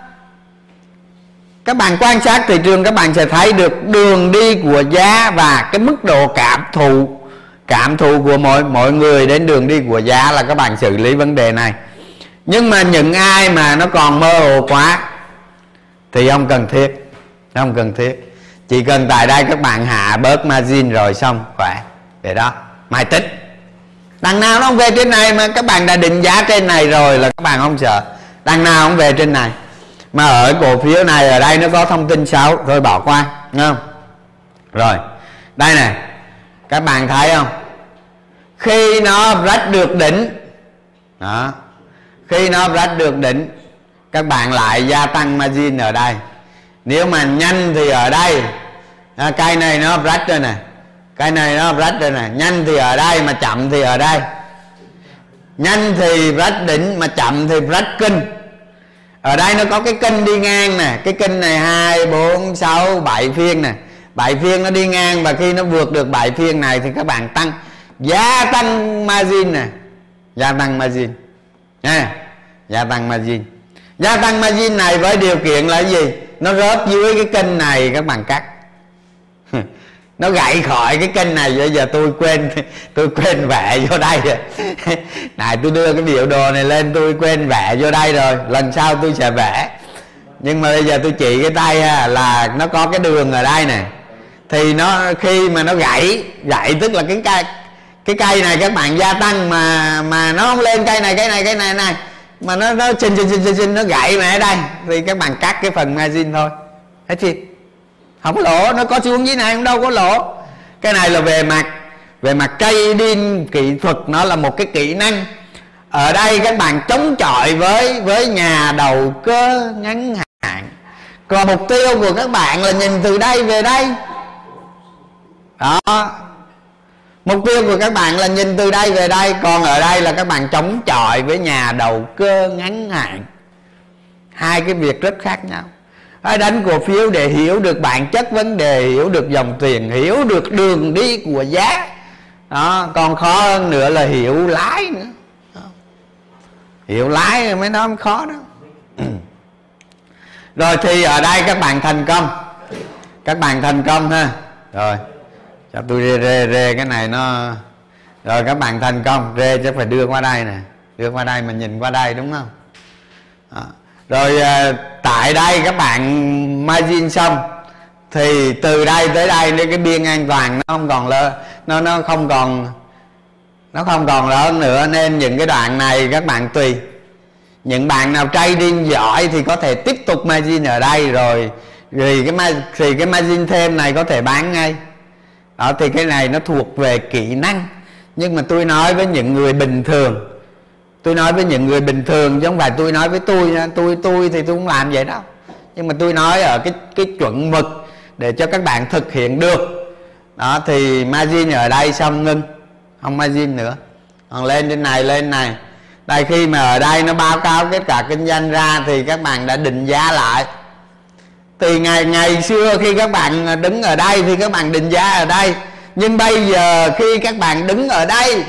các bạn quan sát thị trường, các bạn sẽ thấy được đường đi của giá và cái mức độ cảm thụ. Cảm thụ của mọi mọi người đến đường đi của giá là các bạn xử lý vấn đề này. Nhưng mà những ai mà nó còn mơ hồ quá, thì không cần thiết, không cần thiết. Chỉ cần tại đây các bạn hạ bớt margin rồi xong, khỏe. Để đó, mai tính đằng nào nó không về trên này mà các bạn đã định giá trên này rồi là các bạn không sợ. Đằng nào không về trên này mà ở cổ phiếu này ở đây nó có thông tin xấu thôi bỏ qua nghe không? Rồi đây này các bạn thấy không? Khi nó rách được đỉnh đó khi nó rách được đỉnh các bạn lại gia tăng margin ở đây. Nếu mà nhanh thì ở đây à, cây này nó rách rồi nè cây này nó rách rồi nè nhanh thì ở đây mà chậm thì ở đây. Nhanh thì rách đỉnh mà chậm thì rách kinh ở đây nó có cái kênh đi ngang nè, cái kênh này hai, bốn, sáu, bảy phiên nè. Bảy phiên nó đi ngang và khi nó vượt được bảy phiên này thì các bạn tăng gia tăng margin nè. Gia tăng margin. Nha. Gia tăng margin. Gia tăng margin này với điều kiện là gì? Nó rớt dưới cái kênh này các bạn cắt nó gãy khỏi cái kênh này bây giờ tôi quên tôi quên vẽ vô đây rồi. Này tôi đưa cái biểu đồ này lên tôi quên vẽ vô đây rồi. Lần sau tôi sẽ vẽ. Nhưng mà bây giờ tôi chỉ cái tay ha, là nó có cái đường ở đây nè thì nó khi mà nó gãy gãy tức là cái cây cái cây này các bạn gia tăng mà mà nó không lên cây này cây này cây này này. Mà nó nó xin xin xin xin nó gãy mà ở đây. Thì các bạn cắt cái phần margin thôi. Hết chưa không có lỗ, nó có xuống dưới này cũng đâu có lỗ. Cái này là về mặt về mặt cây điên kỹ thuật, nó là một cái kỹ năng. Ở đây các bạn chống chọi với với nhà đầu cơ ngắn hạn. Còn mục tiêu của các bạn là nhìn từ đây về đây. Đó. Mục tiêu của các bạn là nhìn từ đây về đây, còn ở đây là các bạn chống chọi với nhà đầu cơ ngắn hạn. Hai cái việc rất khác nhau hãy đánh cổ phiếu để hiểu được bản chất vấn đề, hiểu được dòng tiền, hiểu được đường đi của giá. Đó, còn khó hơn nữa là hiểu lái nữa. Đó. hiểu lái mới nói khó đó rồi thì ở đây các bạn thành công. Các bạn thành công ha. Rồi, cho tôi rê rê rê cái này nó. Rồi các bạn thành công, rê chắc phải đưa qua đây nè. Đưa qua đây mà nhìn qua đây đúng không? Đó rồi à, tại đây các bạn margin xong, thì từ đây tới đây đến cái biên an toàn nó không còn lớn nó nó không còn, nó không còn lớn nữa, nên những cái đoạn này các bạn tùy. Những bạn nào trading giỏi thì có thể tiếp tục margin ở đây rồi thì cái thì cái margin thêm này có thể bán ngay. Đó, thì cái này nó thuộc về kỹ năng. Nhưng mà tôi nói với những người bình thường tôi nói với những người bình thường chứ không phải tôi nói với tôi nha. Tôi tôi thì tôi cũng làm vậy đó, nhưng mà tôi nói ở cái cái chuẩn mực để cho các bạn thực hiện được. Đó thì margin ở đây xong ngưng? Không margin nữa. Còn lên trên này lên này. Đây khi mà ở đây nó báo cáo kết quả kinh doanh ra thì các bạn đã định giá lại. Thì ngày ngày xưa khi các bạn đứng ở đây thì các bạn định giá ở đây. Nhưng bây giờ khi các bạn đứng ở đây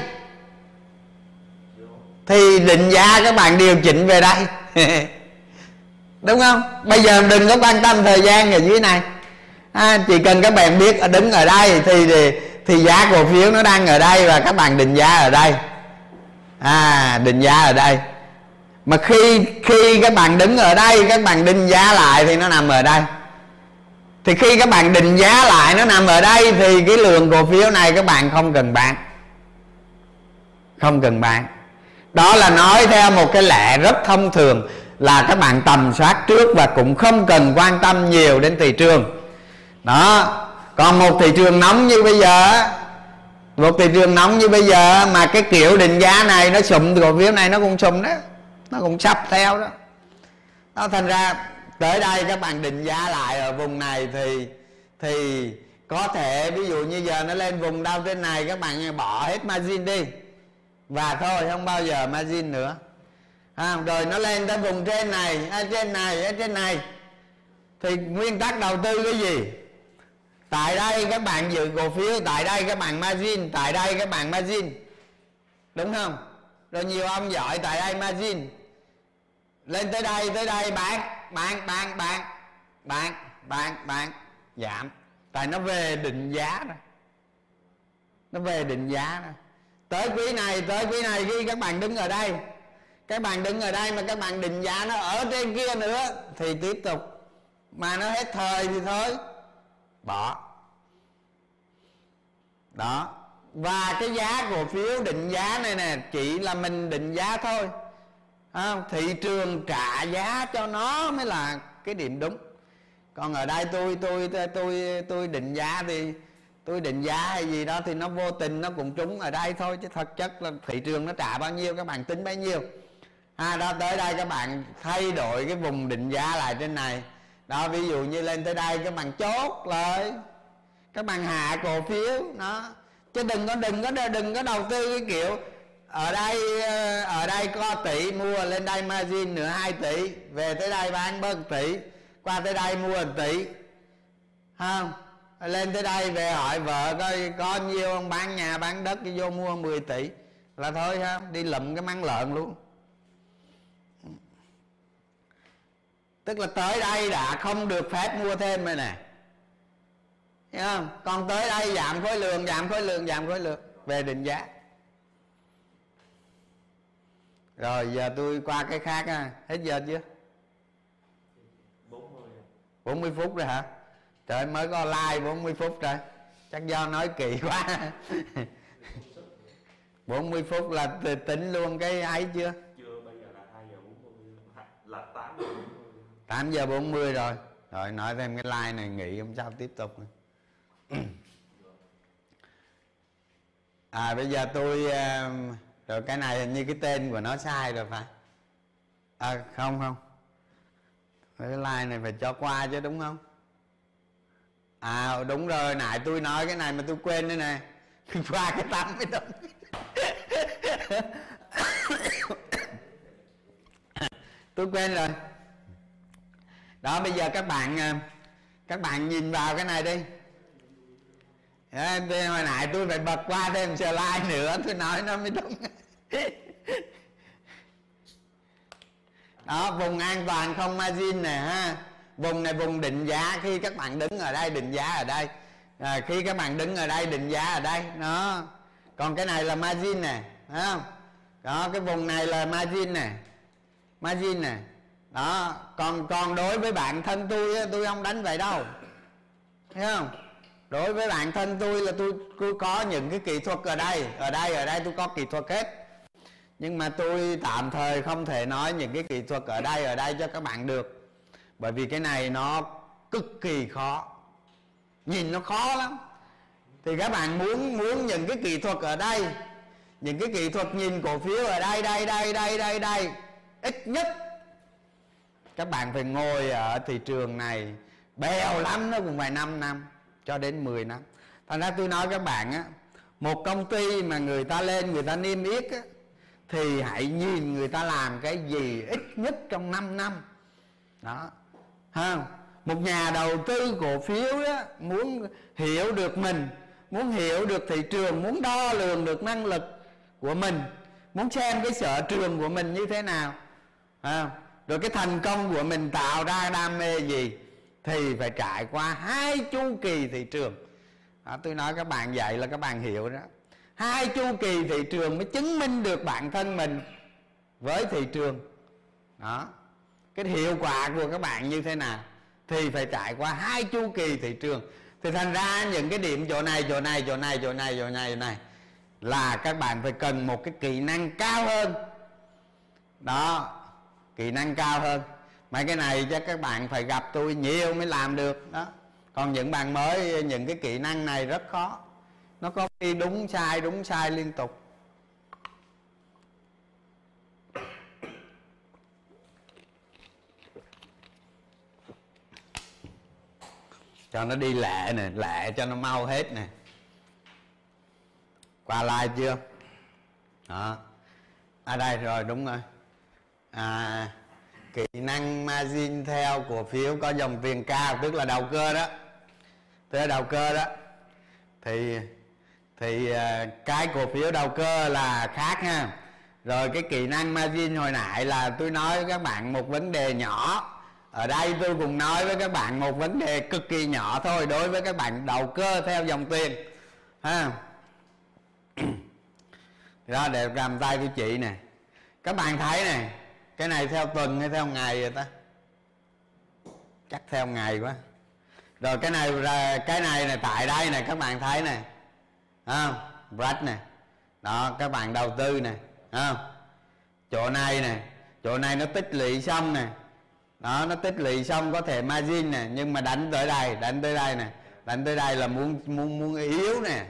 thì định giá các bạn điều chỉnh về đây. Đúng không? Bây giờ đừng có quan tâm thời gian ở dưới này. À, chỉ cần các bạn biết đứng ở đây thì, thì thì giá cổ phiếu nó đang ở đây và các bạn định giá ở đây. À định giá ở đây. Mà khi khi các bạn đứng ở đây các bạn định giá lại thì nó nằm ở đây. Thì khi các bạn định giá lại nó nằm ở đây thì cái lượng cổ phiếu này các bạn không cần bán. Không cần bán đó là nói theo một cái lẽ rất thông thường là các bạn tầm soát trước và cũng không cần quan tâm nhiều đến thị trường. Đó. Còn một thị trường nóng như bây giờ một thị trường nóng như bây giờ mà cái kiểu định giá này nó sụm, cổ phiếu này nó cũng sụm đó, nó cũng sắp theo đó. Nó thành ra tới đây các bạn định giá lại ở vùng này thì thì có thể ví dụ như giờ nó lên vùng đau trên này, các bạn bỏ hết margin đi và thôi không bao giờ margin nữa. À, rồi nó lên tới vùng trên này ở trên này ở trên này. Thì nguyên tắc đầu tư cái gì? Tại đây các bạn giữ cổ phiếu tại đây các bạn margin tại đây các bạn margin. Đúng không? Rồi nhiều ông giỏi tại đây margin. Lên tới đây tới đây bán bán bán bán. Bán bán bán. Giảm. Tại nó về định giá rồi nó về định giá rồi tới quý này tới quý này khi các bạn đứng ở đây. Các bạn đứng ở đây mà các bạn định giá nó ở trên kia nữa thì tiếp tục. Mà nó hết thời thì thôi. Bỏ. Đó. Và cái giá cổ phiếu định giá này nè chỉ là mình định giá thôi. À, thị trường trả giá cho nó mới là cái điểm đúng. Còn ở đây tôi tôi tôi tôi, tôi định giá thì tôi định giá hay gì đó thì nó vô tình nó cũng trúng ở đây thôi, chứ thật chất là thị trường nó trả bao nhiêu, các bạn tính bấy nhiêu. À đó, tới đây các bạn thay đổi cái vùng định giá lại trên này. Đó, ví dụ như lên tới đây các bạn chốt lại, các bạn hạ cổ phiếu nó chứ đừng có đừng có đừng có đầu tư cái kiểu, ở đây ờ, ở đây có tỷ mua, lên đây margin nữa 2 tỷ, về tới đây bán bớt tỷ, qua tới đây mua 1 tỷ. Không lên tới đây về hỏi vợ coi có nhiêu ông bán nhà bán đất vô mua 10 tỷ. Là thôi ha đi lụm cái măng lợn luôn. Tức là tới đây đã không được phép mua thêm rồi nè. Hiểu không? Còn tới đây giảm khối lượng giảm khối lượng giảm khối lượng. Về định giá. Rồi giờ tôi qua cái khác ha. Hết giờ chưa? 40 phút rồi hả trời mới có like 40 phút rồi. Chắc do nói kỳ quá. 40 phút là tính luôn cái ấy chưa? Chưa bây giờ là 2 giờ 40 là 8 giờ 40 8 giờ 40 rồi. Rồi nói thêm cái like này nghỉ không sao tiếp tục à bây giờ tôi rồi cái này hình như cái tên của nó sai rồi phải. À không không. Cái like này phải cho qua chứ đúng không à đúng rồi, nãy tôi nói cái này mà tôi quên đây nè. Qua cái tắm mới đúng. Tôi quên rồi. Đó, bây giờ các bạn à, các bạn nhìn vào cái này đi. Thế hồi nãy tôi phải bật qua thêm slide nữa, tôi nói nó mới đúng. Đó, vùng an toàn không margin nè, ha vùng này vùng định giá khi các bạn đứng ở đây định giá ở đây. À, khi các bạn đứng ở đây định giá ở đây nó còn cái này là margin nè thấy không? Đó cái vùng này là margin nè margin nè. Đó còn còn đối với bạn thân tôi tôi không đánh vậy đâu thấy không? Đối với bản thân tôi là tôi, tôi có những cái kỹ thuật ở đây ở đây ở đây tôi có kỹ thuật hết. Nhưng mà tôi tạm thời không thể nói những cái kỹ thuật ở đây ở đây cho các bạn được bởi vì cái này nó cực kỳ khó. Nhìn nó khó lắm. Thì các bạn muốn muốn những cái kỹ thuật ở đây, những cái kỹ thuật nhìn cổ phiếu ở đây đây đây đây đây đây, ít nhất các bạn phải ngồi ở thị trường này bèo lắm nó cũng phải 5 năm cho đến 10 năm. Thành ra tôi nói các bạn á, một công ty mà người ta lên, người ta niêm yết á, thì hãy nhìn người ta làm cái gì ít nhất trong 5 năm. Đó ha một nhà đầu tư cổ phiếu đó muốn hiểu được mình muốn hiểu được thị trường muốn đo lường được năng lực của mình muốn xem cái sở trường của mình như thế nào. À, rồi cái thành công của mình tạo ra đam mê gì thì phải trải qua hai chu kỳ thị trường. Đó, tôi nói các bạn vậy là các bạn hiểu đó. Hai chu kỳ thị trường mới chứng minh được bản thân mình với thị trường. Đó cái hiệu quả của các bạn như thế nào thì phải trải qua hai chu kỳ thị trường. Thì thành ra những cái điểm chỗ này chỗ này chỗ này chỗ này chỗ này chỗ này là các bạn phải cần một cái kỹ năng cao hơn. Đó, kỹ năng cao hơn. Mấy cái này chắc các bạn phải gặp tôi nhiều mới làm được. Đó. Còn những bạn mới, những cái kỹ năng này rất khó. Nó có khi đúng sai đúng sai liên tục. Cho nó đi lẹ nè lẹ cho nó mau hết nè. Qua like chưa? Đó. À đây, rồi, đúng rồi. À kỹ năng margin theo cổ phiếu có dòng tiền cao, tức là đầu cơ đó. Tức là đầu cơ đó. Thì thì à, cái cổ phiếu đầu cơ là khác ha. Rồi cái kỹ năng margin hồi nãy là tôi nói với các bạn một vấn đề nhỏ ở đây tôi cùng nói với các bạn một vấn đề cực kỳ nhỏ thôi đối với các bạn đầu cơ theo dòng tiền, ha. Ra để làm tay tôi chị nè. Các bạn thấy nè, cái này theo tuần hay theo ngày vậy ta? Chắc theo ngày quá. Rồi cái này cái này này tại đây này các bạn thấy này không rách này đó, các bạn đầu tư này không chỗ này này chỗ này nó tích lũy xong này đó nó tích lũy xong có thể margin nè nhưng mà đánh tới đây đánh tới đây nè. Đánh tới đây là muốn muốn muốn yếu nè.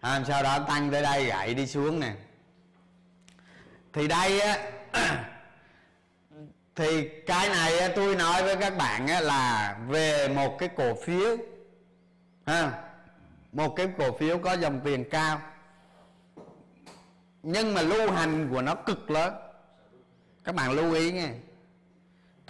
À, sau đó tăng tới đây gãy đi xuống nè. Thì đây á thì cái này tôi nói với các bạn là về một cái cổ phiếu. Ha một cái cổ phiếu có dòng tiền cao. Nhưng mà lưu hành của nó cực lớn. Các bạn lưu ý nghe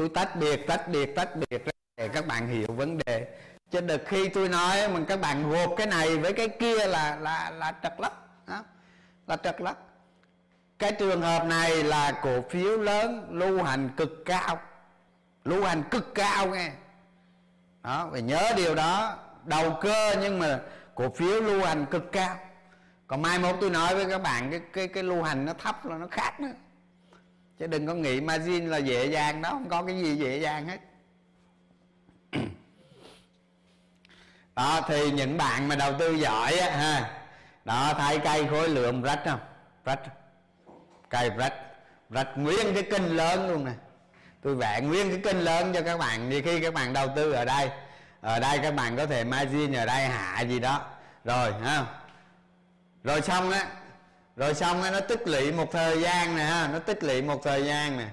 tôi tách biệt tách biệt tách biệt. Để các bạn hiểu vấn đề. Chứ được khi tôi nói mà các bạn gộp cái này với cái kia là là là trật lắc. Đó. là trật lắc. Cái trường hợp này là cổ phiếu lớn, lưu hành cực cao. Lưu hành cực cao nghe. Đó, phải nhớ điều đó. Đầu cơ nhưng mà cổ phiếu lưu hành cực cao. Còn mai mốt tôi nói với các bạn cái cái cái lưu hành nó thấp, là nó khác nữa chứ đừng có nghĩ margin là dễ dàng đó, không có cái gì dễ dàng hết. Đó, thì những bạn mà đầu tư giỏi á, ha. Đó, thay cây khối lượng rách không? Rách. Cây rách. Rách nguyên cái kinh lớn luôn nè. Tôi vẽ nguyên cái kinh lớn cho các bạn, thì khi các bạn đầu tư ở đây ở đây các bạn có thể margin ở đây hạ gì đó. Rồi, ha. Rồi xong á rồi xong nó tích lũy một thời gian nè nó tích lũy một thời gian nè.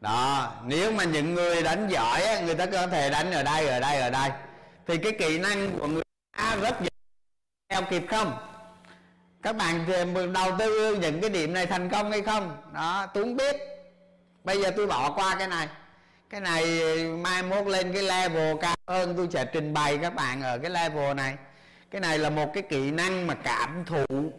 Đó, nếu mà những người đánh giỏi á, người ta có thể đánh ở đây ở đây ở đây. Thì cái kỹ năng của người ta rất dễ theo kịp không? Các bạn đầu tư những cái điểm này thành công hay không? Đó tôi không biết. Bây giờ tôi bỏ qua cái này. Cái này mai mốt lên cái level cao hơn, tôi sẽ trình bày các bạn ở cái level này. Cái này là một cái kỹ năng mà cảm thụ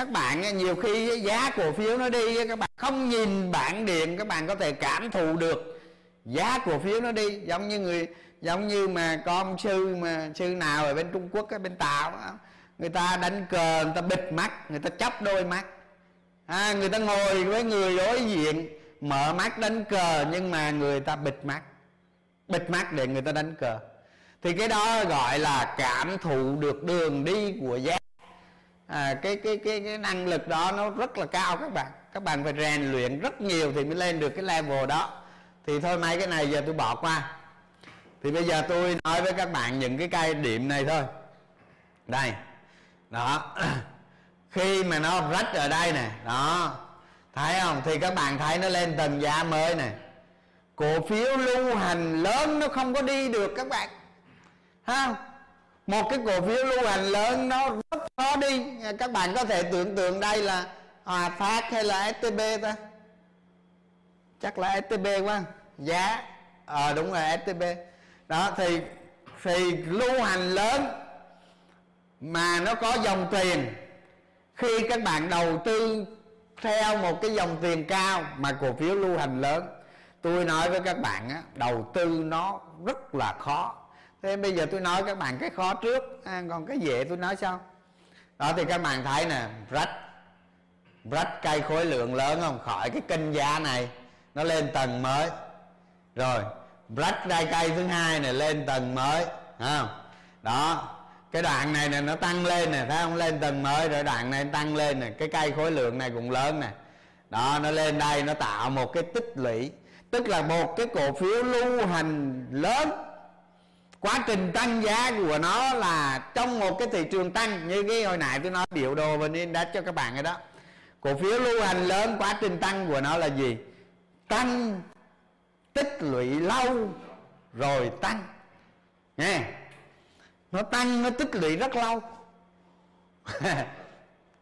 các bạn nhiều khi giá cổ phiếu nó đi các bạn không nhìn bảng điện các bạn có thể cảm thụ được giá cổ phiếu nó đi. Giống như người giống như mà con sư mà sư nào ở bên trung quốc ở bên tàu người ta đánh cờ người ta bịt mắt người ta chấp đôi mắt. À, người ta ngồi với người đối diện mở mắt đánh cờ nhưng mà người ta bịt mắt bịt mắt để người ta đánh cờ. Thì cái đó gọi là cảm thụ được đường đi của giá à, cái, cái cái cái năng lực đó nó rất là cao các bạn. Các bạn phải rèn luyện rất nhiều thì mới lên được cái level đó. Thì thôi mấy cái này giờ tôi bỏ qua. Thì bây giờ tôi nói với các bạn những cái cây điểm này thôi. Đây. Đó. Khi mà nó rách ở đây nè. Đó. Thấy không? Thì các bạn thấy nó lên tầng giá mới này cổ phiếu lưu hành lớn nó không có đi được các bạn. Ha một cái cổ phiếu lưu hành lớn nó rất khó đi. Các bạn có thể tưởng tượng đây là hòa phát hay là stb ta? Chắc là stb quá. Giá ờ à, đúng rồi stb đó thì thì lưu hành lớn mà nó có dòng tiền. Khi các bạn đầu tư theo một cái dòng tiền cao mà cổ phiếu lưu hành lớn tôi nói với các bạn á, đầu tư nó rất là khó thế bây giờ tôi nói các bạn cái khó trước. À, còn cái dễ tôi nói sau. Đó thì các bạn thấy nè rách rách cây khối lượng lớn không? Khỏi cái kênh giá này nó lên tầng mới. Rồi rách đai cây thứ hai này lên tầng mới không? Đó cái đoạn này nè nó tăng lên nè thấy không? Lên tầng mới rồi đoạn này tăng lên nè cái cây khối lượng này cũng lớn nè. Đó nó lên đây nó tạo một cái tích lũy. Tức là một cái cổ phiếu lưu hành lớn quá trình tăng giá của nó là trong một cái thị trường tăng như cái hồi nãy tôi nói, biểu đồ và đã cho các bạn rồi đó. Cổ phiếu lưu hành lớn, quá trình tăng của nó là gì? Tăng, tích lũy lâu, rồi tăng. Nghe, nó tăng, nó tích lũy rất lâu.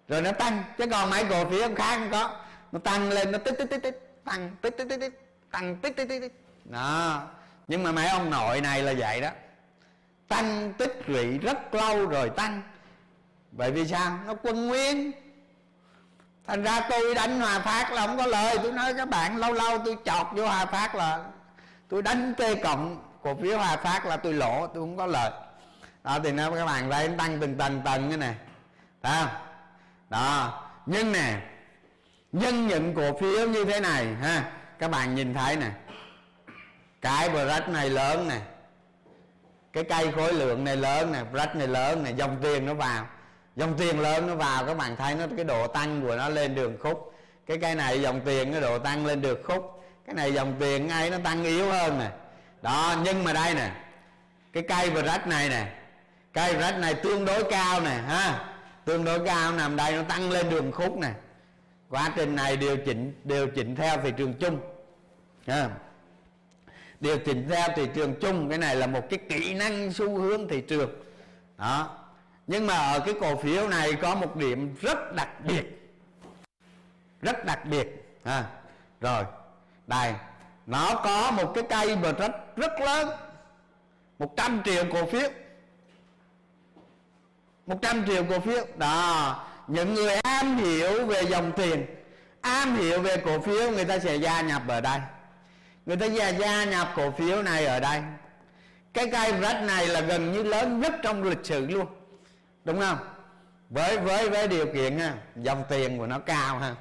Rồi nó tăng, chứ còn mấy cổ phiếu khác không có. Nó tăng lên, nó tích tích tích tích, tăng, tích tích tích tích, tăng, tích tích tích tích. Đó. Nhưng mà mấy ông nội này là vậy đó tăng tích lũy rất lâu rồi tăng bởi vì sao? Nó quân nguyên. Thành ra tôi đánh hòa phát là không có lời. Tôi nói các bạn, lâu lâu tôi chọt vô hòa phát là tôi đánh t cộng cổ phiếu hòa phát là tôi lỗ, tôi không có lời. Đó, thì nó các bạn thấy tăng từng tầng tầng cái này. Thấy không? Đó. Nhưng nè, nhân những cổ phiếu như thế này, ha, các bạn nhìn thấy nè. Cái brush này lớn nè cái cây khối lượng này lớn nè, rách này lớn nè, dòng tiền nó vào. Dòng tiền lớn nó vào, các bạn thấy nó, cái độ tăng của nó lên đường khúc. Cái cây này dòng tiền cái độ tăng lên được khúc. Cái này dòng tiền ngay nó tăng yếu hơn nè. Đó, nhưng mà đây nè, cái cây brush này nè, cây rách này tương đối cao nè, ha. Tương đối cao nằm đây nó tăng lên đường khúc nè. Quá trình này điều chỉnh điều chỉnh theo thị trường chung. Ha điều chỉnh theo thị trường chung, cái này là một cái kỹ năng xu hướng thị trường. Đó. Nhưng mà ở cái cổ phiếu này có một điểm rất đặc biệt. Rất đặc biệt. Ha rồi. Đây nó có một cái cây mà rất rất lớn. 100 triệu cổ phiếu. 100 triệu cổ phiếu. Đó. Những người am hiểu về dòng tiền, am hiểu về cổ phiếu, người ta sẽ gia nhập ở đây người ta gia, gia nhập cổ phiếu này ở đây. Cái cây rách này là gần như lớn nhất trong lịch sử luôn. Đúng không? Với với với điều kiện ha, dòng tiền của nó cao ha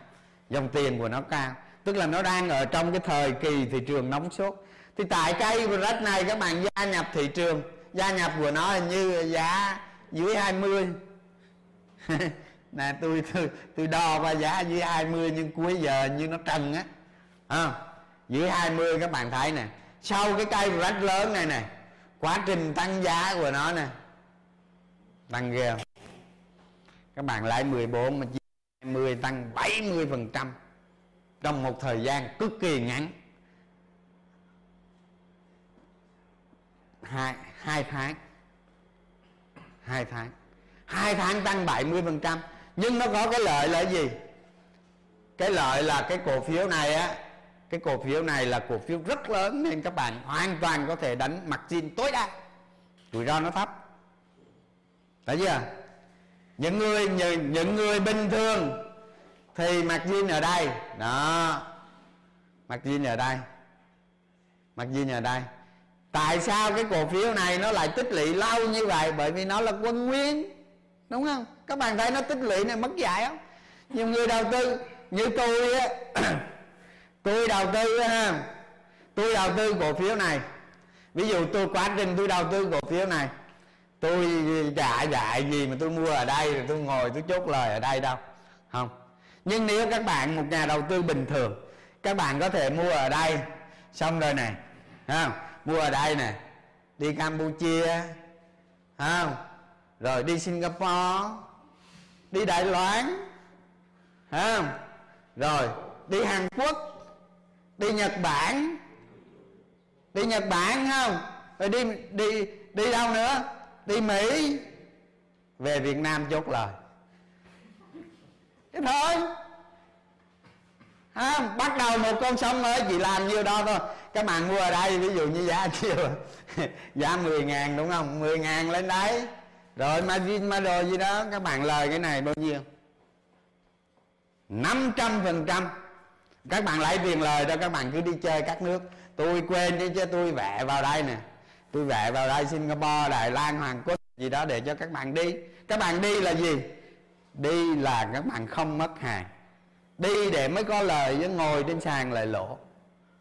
dòng tiền của nó cao. Tức là nó đang ở trong cái thời kỳ thị trường nóng sốt. Thì tại cây rách này các bạn gia nhập thị trường gia nhập của nó hình như giá dưới 20 nè tôi tôi tôi đo qua giá dưới 20 nhưng cuối giờ như nó trần á. À, dưới 20 các bạn thấy nè. Sau cái cây rách lớn này nè, quá trình tăng giá của nó nè. Tăng ghê không? các bạn lại 14 mà chia 20 tăng 70 phần trăm trong một thời gian cực kỳ ngắn. Hai hai tháng. Hai tháng. Hai tháng tăng 70 phần trăm. Nhưng nó có cái lợi là gì? Cái lợi là cái cổ phiếu này á cái cổ phiếu này là cổ phiếu rất lớn nên các bạn hoàn toàn có thể đánh mặt margin tối đa. Rủi ro nó thấp. Thấy chưa? Những người những, những người bình thường thì margin ở đây. Đó. Margin ở đây. Margin ở đây. Tại sao cái cổ phiếu này nó lại tích lũy lâu như vậy? Bởi vì nó là quân nguyên. Đúng không? Các bạn thấy nó tích lũy này mất dạy không? Nhiều người đầu tư như tôi á tôi đầu tư ha. Tôi đầu tư cổ phiếu này. Ví dụ tôi quá trình tôi đầu tư cổ phiếu này, tôi trả dạy gì mà tôi mua ở đây rồi tôi ngồi tôi chốt lời ở đây đâu. Không. Nhưng nếu các bạn một nhà đầu tư bình thường, các bạn có thể mua ở đây. Xong rồi này không mua ở đây nè đi campuchia không rồi đi singapore, đi đài loan không rồi đi hàn quốc đi nhật bản. Đi nhật bản không? Rồi đi đi đi đâu nữa? Đi mỹ. Về việt nam chốt lời. Thế thôi. À, bắt đầu một con sông mới chị làm nhiêu đó thôi. Các bạn mua ở đây ví dụ như giá chiều giá 10 ngàn đúng không? 10 ngàn lên đấy. Rồi margin đồ gì đó các bạn lời cái này bao nhiêu? 500 phần trăm các bạn lấy tiền lời cho các bạn cứ đi chơi các nước. Tôi quên chứ chứ tôi vẽ vào đây nè. Tôi vẽ vào đây Singapore, Đài Loan, Hàn Quốc, gì đó để cho các bạn đi. Các bạn đi là gì? Đi là các bạn không mất hàng. Đi để mới có lời chứ ngồi trên sàn lại lỗ.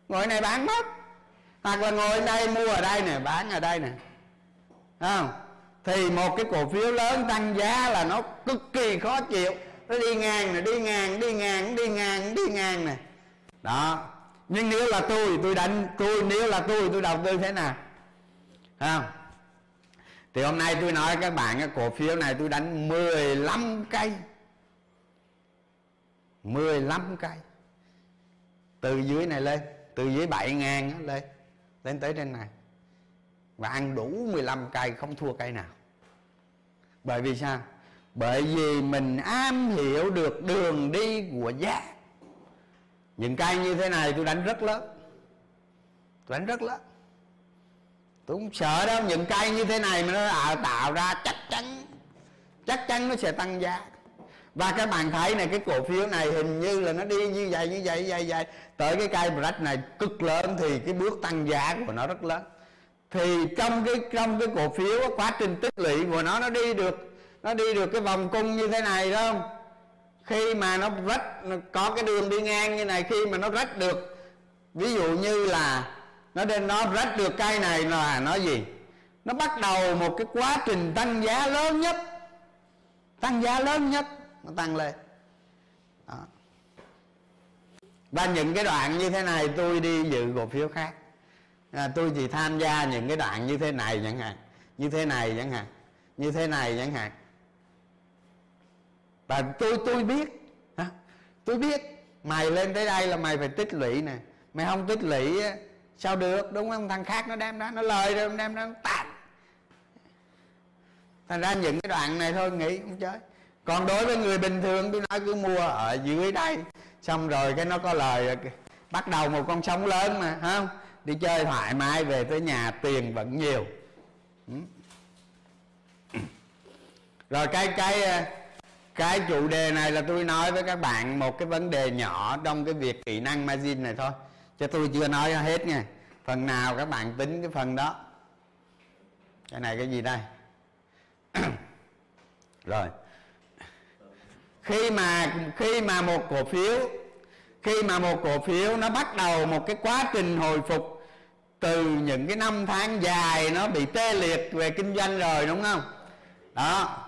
Ngồi này bán mất. Hoặc là ngồi đây mua ở đây nè, bán ở đây nè. Không? Thì một cái cổ phiếu lớn tăng giá là nó cực kỳ khó chịu. Nó đi ngang nè, đi ngang đi ngang đi ngang đi ngang nè đó. Nhưng nếu là tôi tôi đánh. Tôi nếu là tôi tôi đầu tư thế nào? Không? Thì hôm nay tôi nói các bạn cái cổ phiếu này tôi đánh 15 cây. 15 cây. Từ dưới này lên. Từ dưới 7 ngàn lên. Lên tới trên này. Và ăn đủ 15 cây, không thua cây nào. Bởi vì sao? Bởi vì mình am hiểu được đường đi của giá những cây như thế này tôi đánh rất lớn. Tôi đánh rất lớn. Tôi không sợ đâu những cây như thế này mà nó à, tạo ra chắc chắn. Chắc chắn nó sẽ tăng giá. Và các bạn thấy này cái cổ phiếu này hình như là nó đi như vậy như vậy như vậy, như vậy. tới cái cây black này cực lớn thì cái bước tăng giá của nó rất lớn. Thì trong cái trong cái cổ phiếu quá trình tích lũy của nó nó đi được nó đi được cái vòng cung như thế này đúng không? Khi mà nó rách có cái đường đi ngang như này khi mà nó rách được ví dụ như là nó đến nó rách được cây này là nó gì? Nó bắt đầu một cái quá trình tăng giá lớn nhất tăng giá lớn nhất nó tăng lên. Đó. và những cái đoạn như thế này tôi đi dự cổ phiếu khác. À, tôi chỉ tham gia những cái đoạn như thế này chẳng hạn như thế này chẳng hạn như thế này chẳng hạn và tôi tôi biết, hả? tôi biết mày lên tới đây là mày phải tích lũy nè. Mày không tích lũy sao được? Đúng không? Thằng khác nó đem ra, nó lời rồi nó đem ra, nó tạt thành ra những cái đoạn này thôi, nghĩ không chơi. Còn đối với người bình thường tôi nói cứ mua ở dưới đây. Xong rồi cái nó có lời bắt đầu một con sóng lớn mà không đi chơi thoải mái, về tới nhà tiền vẫn nhiều. Ừ. Rồi cái cái à, cái chủ đề này là tôi nói với các bạn một cái vấn đề nhỏ trong cái việc kỹ năng margin này thôi. Cho tôi chưa nói hết nha. Phần nào các bạn tính cái phần đó. Cái này cái gì đây? Rồi. Khi mà khi mà một cổ phiếu, khi mà một cổ phiếu nó bắt đầu một cái quá trình hồi phục từ những cái năm tháng dài nó bị tê liệt về kinh doanh rồi, đúng không? Đó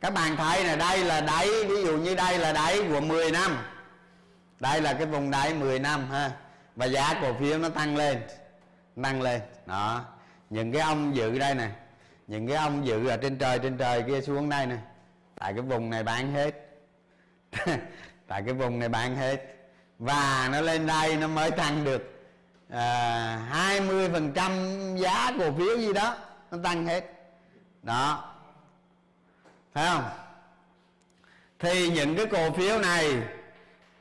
các bạn thấy là đây là đáy ví dụ như đây là đáy của 10 năm. Đây là cái vùng đáy 10 năm ha. Và giá cổ phiếu nó tăng lên tăng lên đó. Những cái ông dự đây nè những cái ông dự ở trên trời trên trời kia xuống đây nè. Tại cái vùng này bán hết. Tại cái vùng này bán hết. Và nó lên đây nó mới tăng được à, 20% giá cổ phiếu gì đó nó tăng hết. Đó thấy không? Thì những cái cổ phiếu này,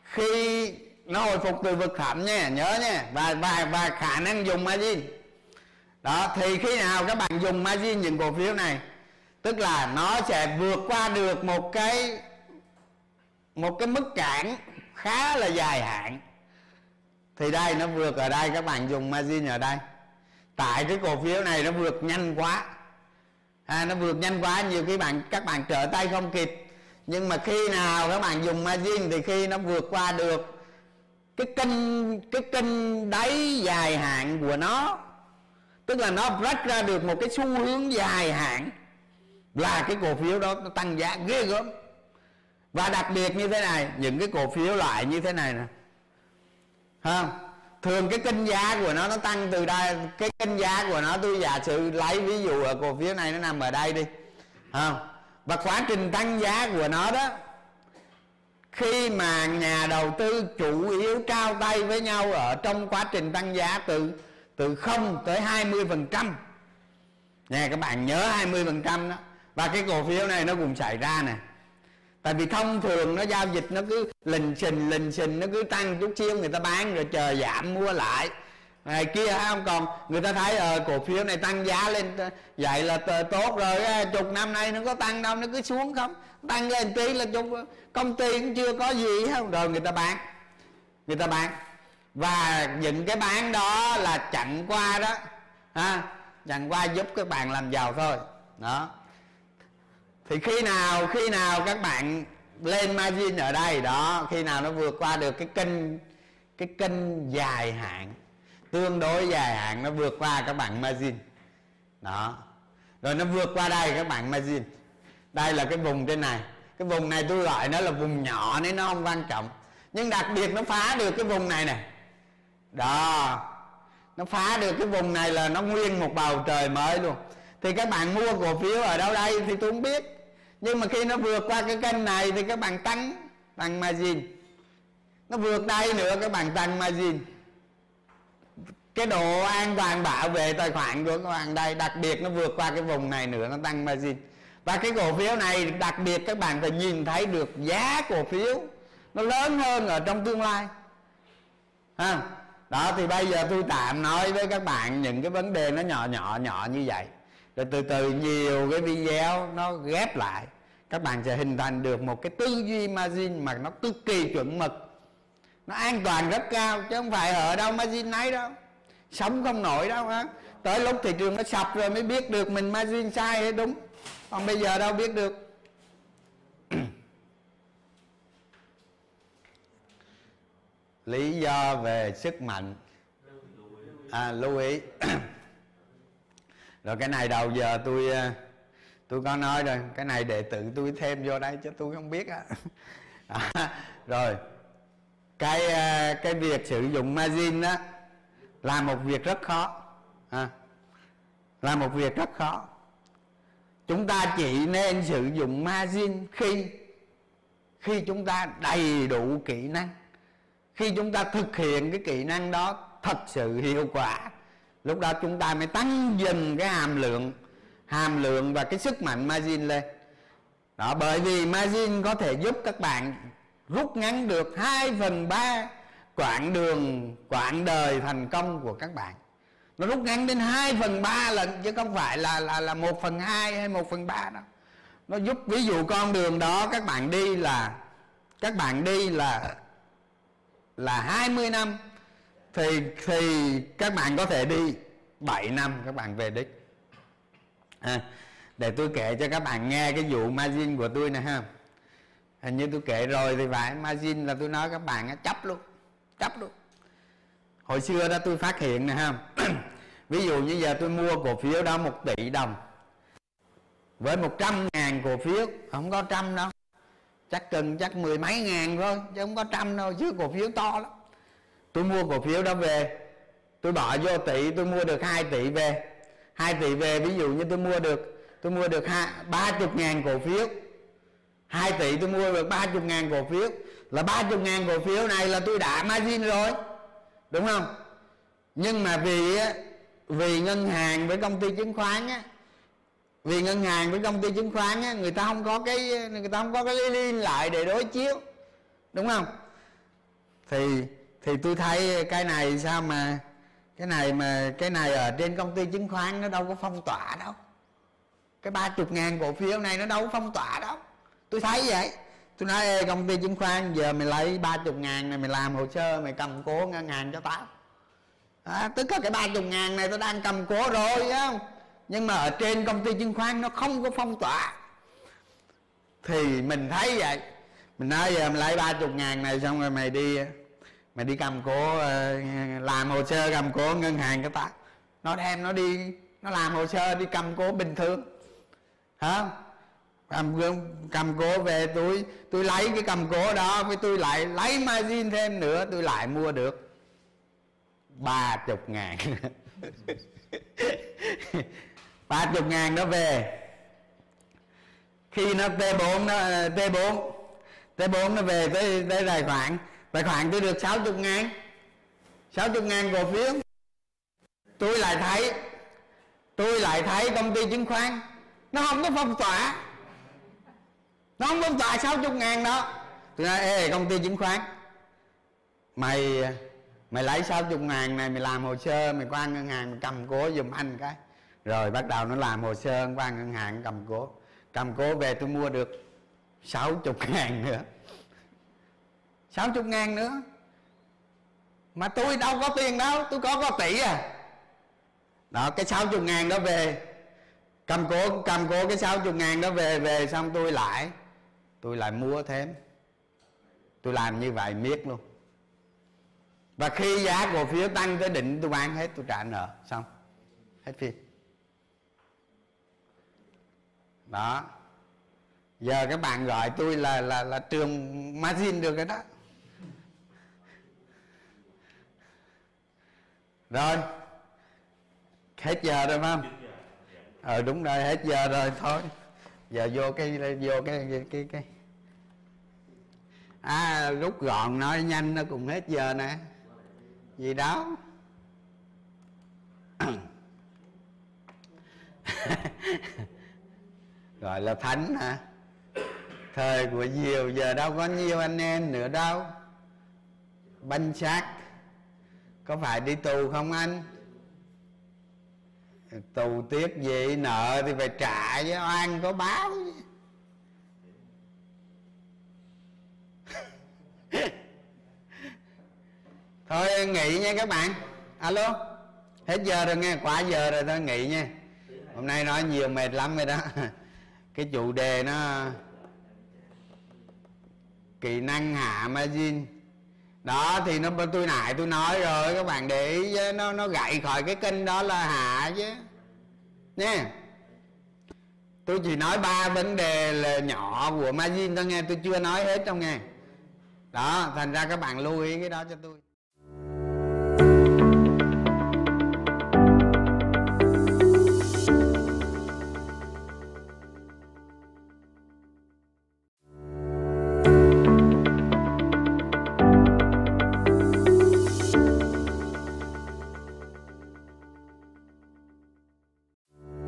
khi nó hồi phục từ vực thẳm nha, nhớ nha, và và và khả năng dùng margin. Đó, thì khi nào các bạn dùng margin những cổ phiếu này, tức là nó sẽ vượt qua được một cái một cái mức cản khá là dài hạn. Thì đây, nó vượt ở đây, các bạn dùng margin ở đây. Tại cái cổ phiếu này nó vượt nhanh quá à, nó vượt nhanh quá nhiều khi bạn các bạn trở tay không kịp. Nhưng mà khi nào các bạn dùng margin thì khi nó vượt qua được cái kênh cái kênh đáy dài hạn của nó tức là nó break ra được một cái xu hướng dài hạn là cái cổ phiếu đó nó tăng giá ghê gớm. Và đặc biệt như thế này những cái cổ phiếu loại như thế này nè. Không thường cái kinh giá của nó nó tăng từ đây, cái kinh giá của nó, tôi giả sử lấy ví dụ ở cổ phiếu này nó nằm ở đây đi không và quá trình tăng giá của nó đó, khi mà nhà đầu tư chủ yếu trao tay với nhau ở trong quá trình tăng giá từ từ 0 tới 20 phần trăm. Nha các bạn nhớ 20 phần trăm đó. Và cái cổ phiếu này nó cũng xảy ra nè tại vì thông thường nó giao dịch nó cứ lình xình lình xình, nó cứ tăng chút xíu, người ta bán rồi chờ giảm mua lại. Này kia không còn, người ta thấy ờ cổ phiếu này tăng giá lên ờ, vậy là tốt rồi chục năm nay nó có tăng đâu, nó cứ xuống không? Tăng lên tí là chục ờ, công ty cũng chưa có gì không rồi người ta bán. Người ta bán. Và những cái bán đó là chặn qua đó ha chặn qua giúp các bạn làm giàu thôi. Đó thì khi nào khi nào các bạn lên margin ở đây, đó, khi nào nó vượt qua được cái kênh cái kênh dài hạn, tương đối dài hạn, nó vượt qua các bạn margin. Đó. Rồi nó vượt qua đây các bạn margin. Đây là cái vùng trên này. Cái vùng này tôi gọi nó là vùng nhỏ nên nó không quan trọng. Nhưng đặc biệt nó phá được cái vùng này này đó. Nó phá được cái vùng này là nó nguyên một bầu trời mới luôn. Thì các bạn mua cổ phiếu ở đâu đây thì tôi không biết nhưng mà khi nó vượt qua cái kênh này thì các bạn tăng tăng margin. Nó vượt đây nữa, các bạn tăng margin. Cái độ an toàn bảo vệ tài khoản của các bạn đây, đặc biệt nó vượt qua cái vùng này nữa, nó tăng margin. Và cái cổ phiếu này, đặc biệt các bạn phải nhìn thấy được giá cổ phiếu nó lớn hơn ở trong tương lai. Ha? Đó, thì bây giờ tôi tạm nói với các bạn những cái vấn đề nó nhỏ nhỏ nhỏ như vậy rồi từ từ nhiều cái video nó ghép lại. Các bạn sẽ hình thành được một cái tư duy margin mà nó cực kỳ chuẩn mực. Nó an toàn rất cao chứ không phải ở đâu margin nấy đâu. Sống không nổi đâu á tới lúc thị trường nó sập rồi mới biết được mình margin sai hay đúng. Còn bây giờ đâu biết được. Lý do về sức mạnh. À, lưu ý rồi cái này đầu giờ tôi ờ, tôi có nói rồi. Cái này để tự tôi thêm vô đây chứ tôi không biết á. Rồi cái ờ, cái việc sử dụng margin đó là một việc rất khó. À, là một việc rất khó. Chúng ta chỉ nên sử dụng margin khi khi chúng ta đầy đủ kỹ năng. Khi chúng ta thực hiện cái kỹ năng đó thật sự hiệu quả lúc đó chúng ta mới tăng dần cái hàm lượng hàm lượng và cái sức mạnh margin lên. Đó, bởi vì margin có thể giúp các bạn rút ngắn được 2 phần 3 quãng đường, quãng đời thành công của các bạn. Nó rút ngắn đến 2 phần 3 lần, chứ không phải là là là 1 phần 2 hay 1 phần 3 đâu. Nó giúp, ví dụ con đường đó các bạn đi là, các bạn đi là là 20 năm thì thì các bạn có thể đi 7 năm các bạn về đích. À, để tôi kể cho các bạn nghe cái vụ margin của tôi nè ha. Hình như tôi kể rồi thì phải margin là tôi nói các bạn chấp luôn chấp luôn. Hồi xưa đó tôi phát hiện nè ha. Ví dụ như giờ tôi mua cổ phiếu đó một tỷ đồng. Với một trăm ngàn cổ phiếu không có trăm đâu. Chắc cần chắc mười mấy ngàn thôi chứ không có trăm đâu chứ cổ phiếu to lắm tôi mua cổ phiếu đó về. Tôi bỏ vô tỷ, tôi mua được 2 tỷ về. 2 tỷ về, ví dụ như tôi mua được, tôi mua được ba chục ngàn cổ phiếu. 2 tỷ tôi mua được ba chục ngàn cổ phiếu. Là ba chục ngàn cổ phiếu này là tôi đã margin rồi. Đúng không? Nhưng mà vì vì ngân hàng với công ty chứng khoán á, vì ngân hàng với công ty chứng khoán á, người ta không có cái, người ta không có cái liên lại để đối chiếu. Đúng không? Thì thì tôi thấy cái này sao mà cái này mà cái này ở trên công ty chứng khoán nó đâu có phong tỏa đâu. Cái ba chục ngàn cổ phiếu này nó đâu có phong tỏa đâu. Tôi thấy vậy. Tôi nói Ê, công ty chứng khoán giờ mày lấy ba chục ngàn này mày làm hồ sơ mày cầm cố ngân hàng cho tao. À, tức là cái ba chục ngàn này tôi đang cầm cố rồi không? Nhưng mà ở trên công ty chứng khoán nó không có phong tỏa. Thì mình thấy vậy. Mình nói giờ mày lấy ba chục ngàn này xong rồi mày đi mày đi cầm cố ờ, làm hồ sơ cầm cố ngân hàng cho ta. Nó đem nó đi, nó làm hồ sơ đi cầm cố bình thường. Hả? Cầm cầm cố về tôi tôi lấy cái cầm cố đó, với tôi lại lấy margin thêm nữa, tôi lại mua được ba chục ngàn. ba chục ngàn nó về. Khi nó T4 nó ờ, T4 T4 nó về tới tới tài khoản tài khoản tôi được 60 ngàn. 60 ngàn cổ phiếu. Tôi lại thấy, tôi lại thấy công ty chứng khoán, nó không có phong tỏa. Nó không phong tỏa 60 ngàn đó. Tôi nói, ê, công ty chứng khoán, mày mày lấy 60 ngàn này, mày làm hồ sơ, mày qua ngân hàng, mày cầm cố giùm anh cái. Rồi bắt đầu nó làm hồ sơ, qua ngân hàng cầm cố. Cầm cố về tôi mua được 60 ngàn nữa. 60 ngàn nữa. Mà tôi đâu có tiền đâu, tôi có có tỷ à. Đó, cái 60 ngàn đó về. Cầm cố cầm cố cái 60 ngàn đó về về xong tôi lại tôi lại mua thêm. Tôi làm như vậy miết luôn. Và khi giá cổ phiếu tăng tới đỉnh, tôi bán hết, tôi trả nợ, xong. Hết phim đó. Giờ các bạn gọi tôi là là là trường margin được rồi đó. Rồi. Hết giờ rồi phải không? Ờ đúng rồi hết giờ rồi thôi. Giờ vô cái vô cái cái cái, cái. à rút gọn nói nhanh nó cũng hết giờ nè. Gì đó. Gọi là thánh hả? Thời của diều giờ đâu có nhiều anh em nữa đâu. Banh xác có phải đi tù không anh? Tù tiếp gì? Nợ thì phải trả chứ, oan có báo thôi nghỉ nha các bạn. Alo, hết giờ rồi nghe, quá giờ rồi thôi, nghỉ nha. Hôm nay nói nhiều mệt lắm rồi đó. Cái chủ đề nó kỹ năng hạ margin đó, thì nó tôi nại, tôi nói rồi, các bạn để ý nó nó gậy khỏi cái kênh đó là hạ chứ. Nha. Tôi chỉ nói ba vấn đề là nhỏ của margin thôi nghe, tôi chưa nói hết trong nghe. Đó, thành ra các bạn lưu ý cái đó cho tôi.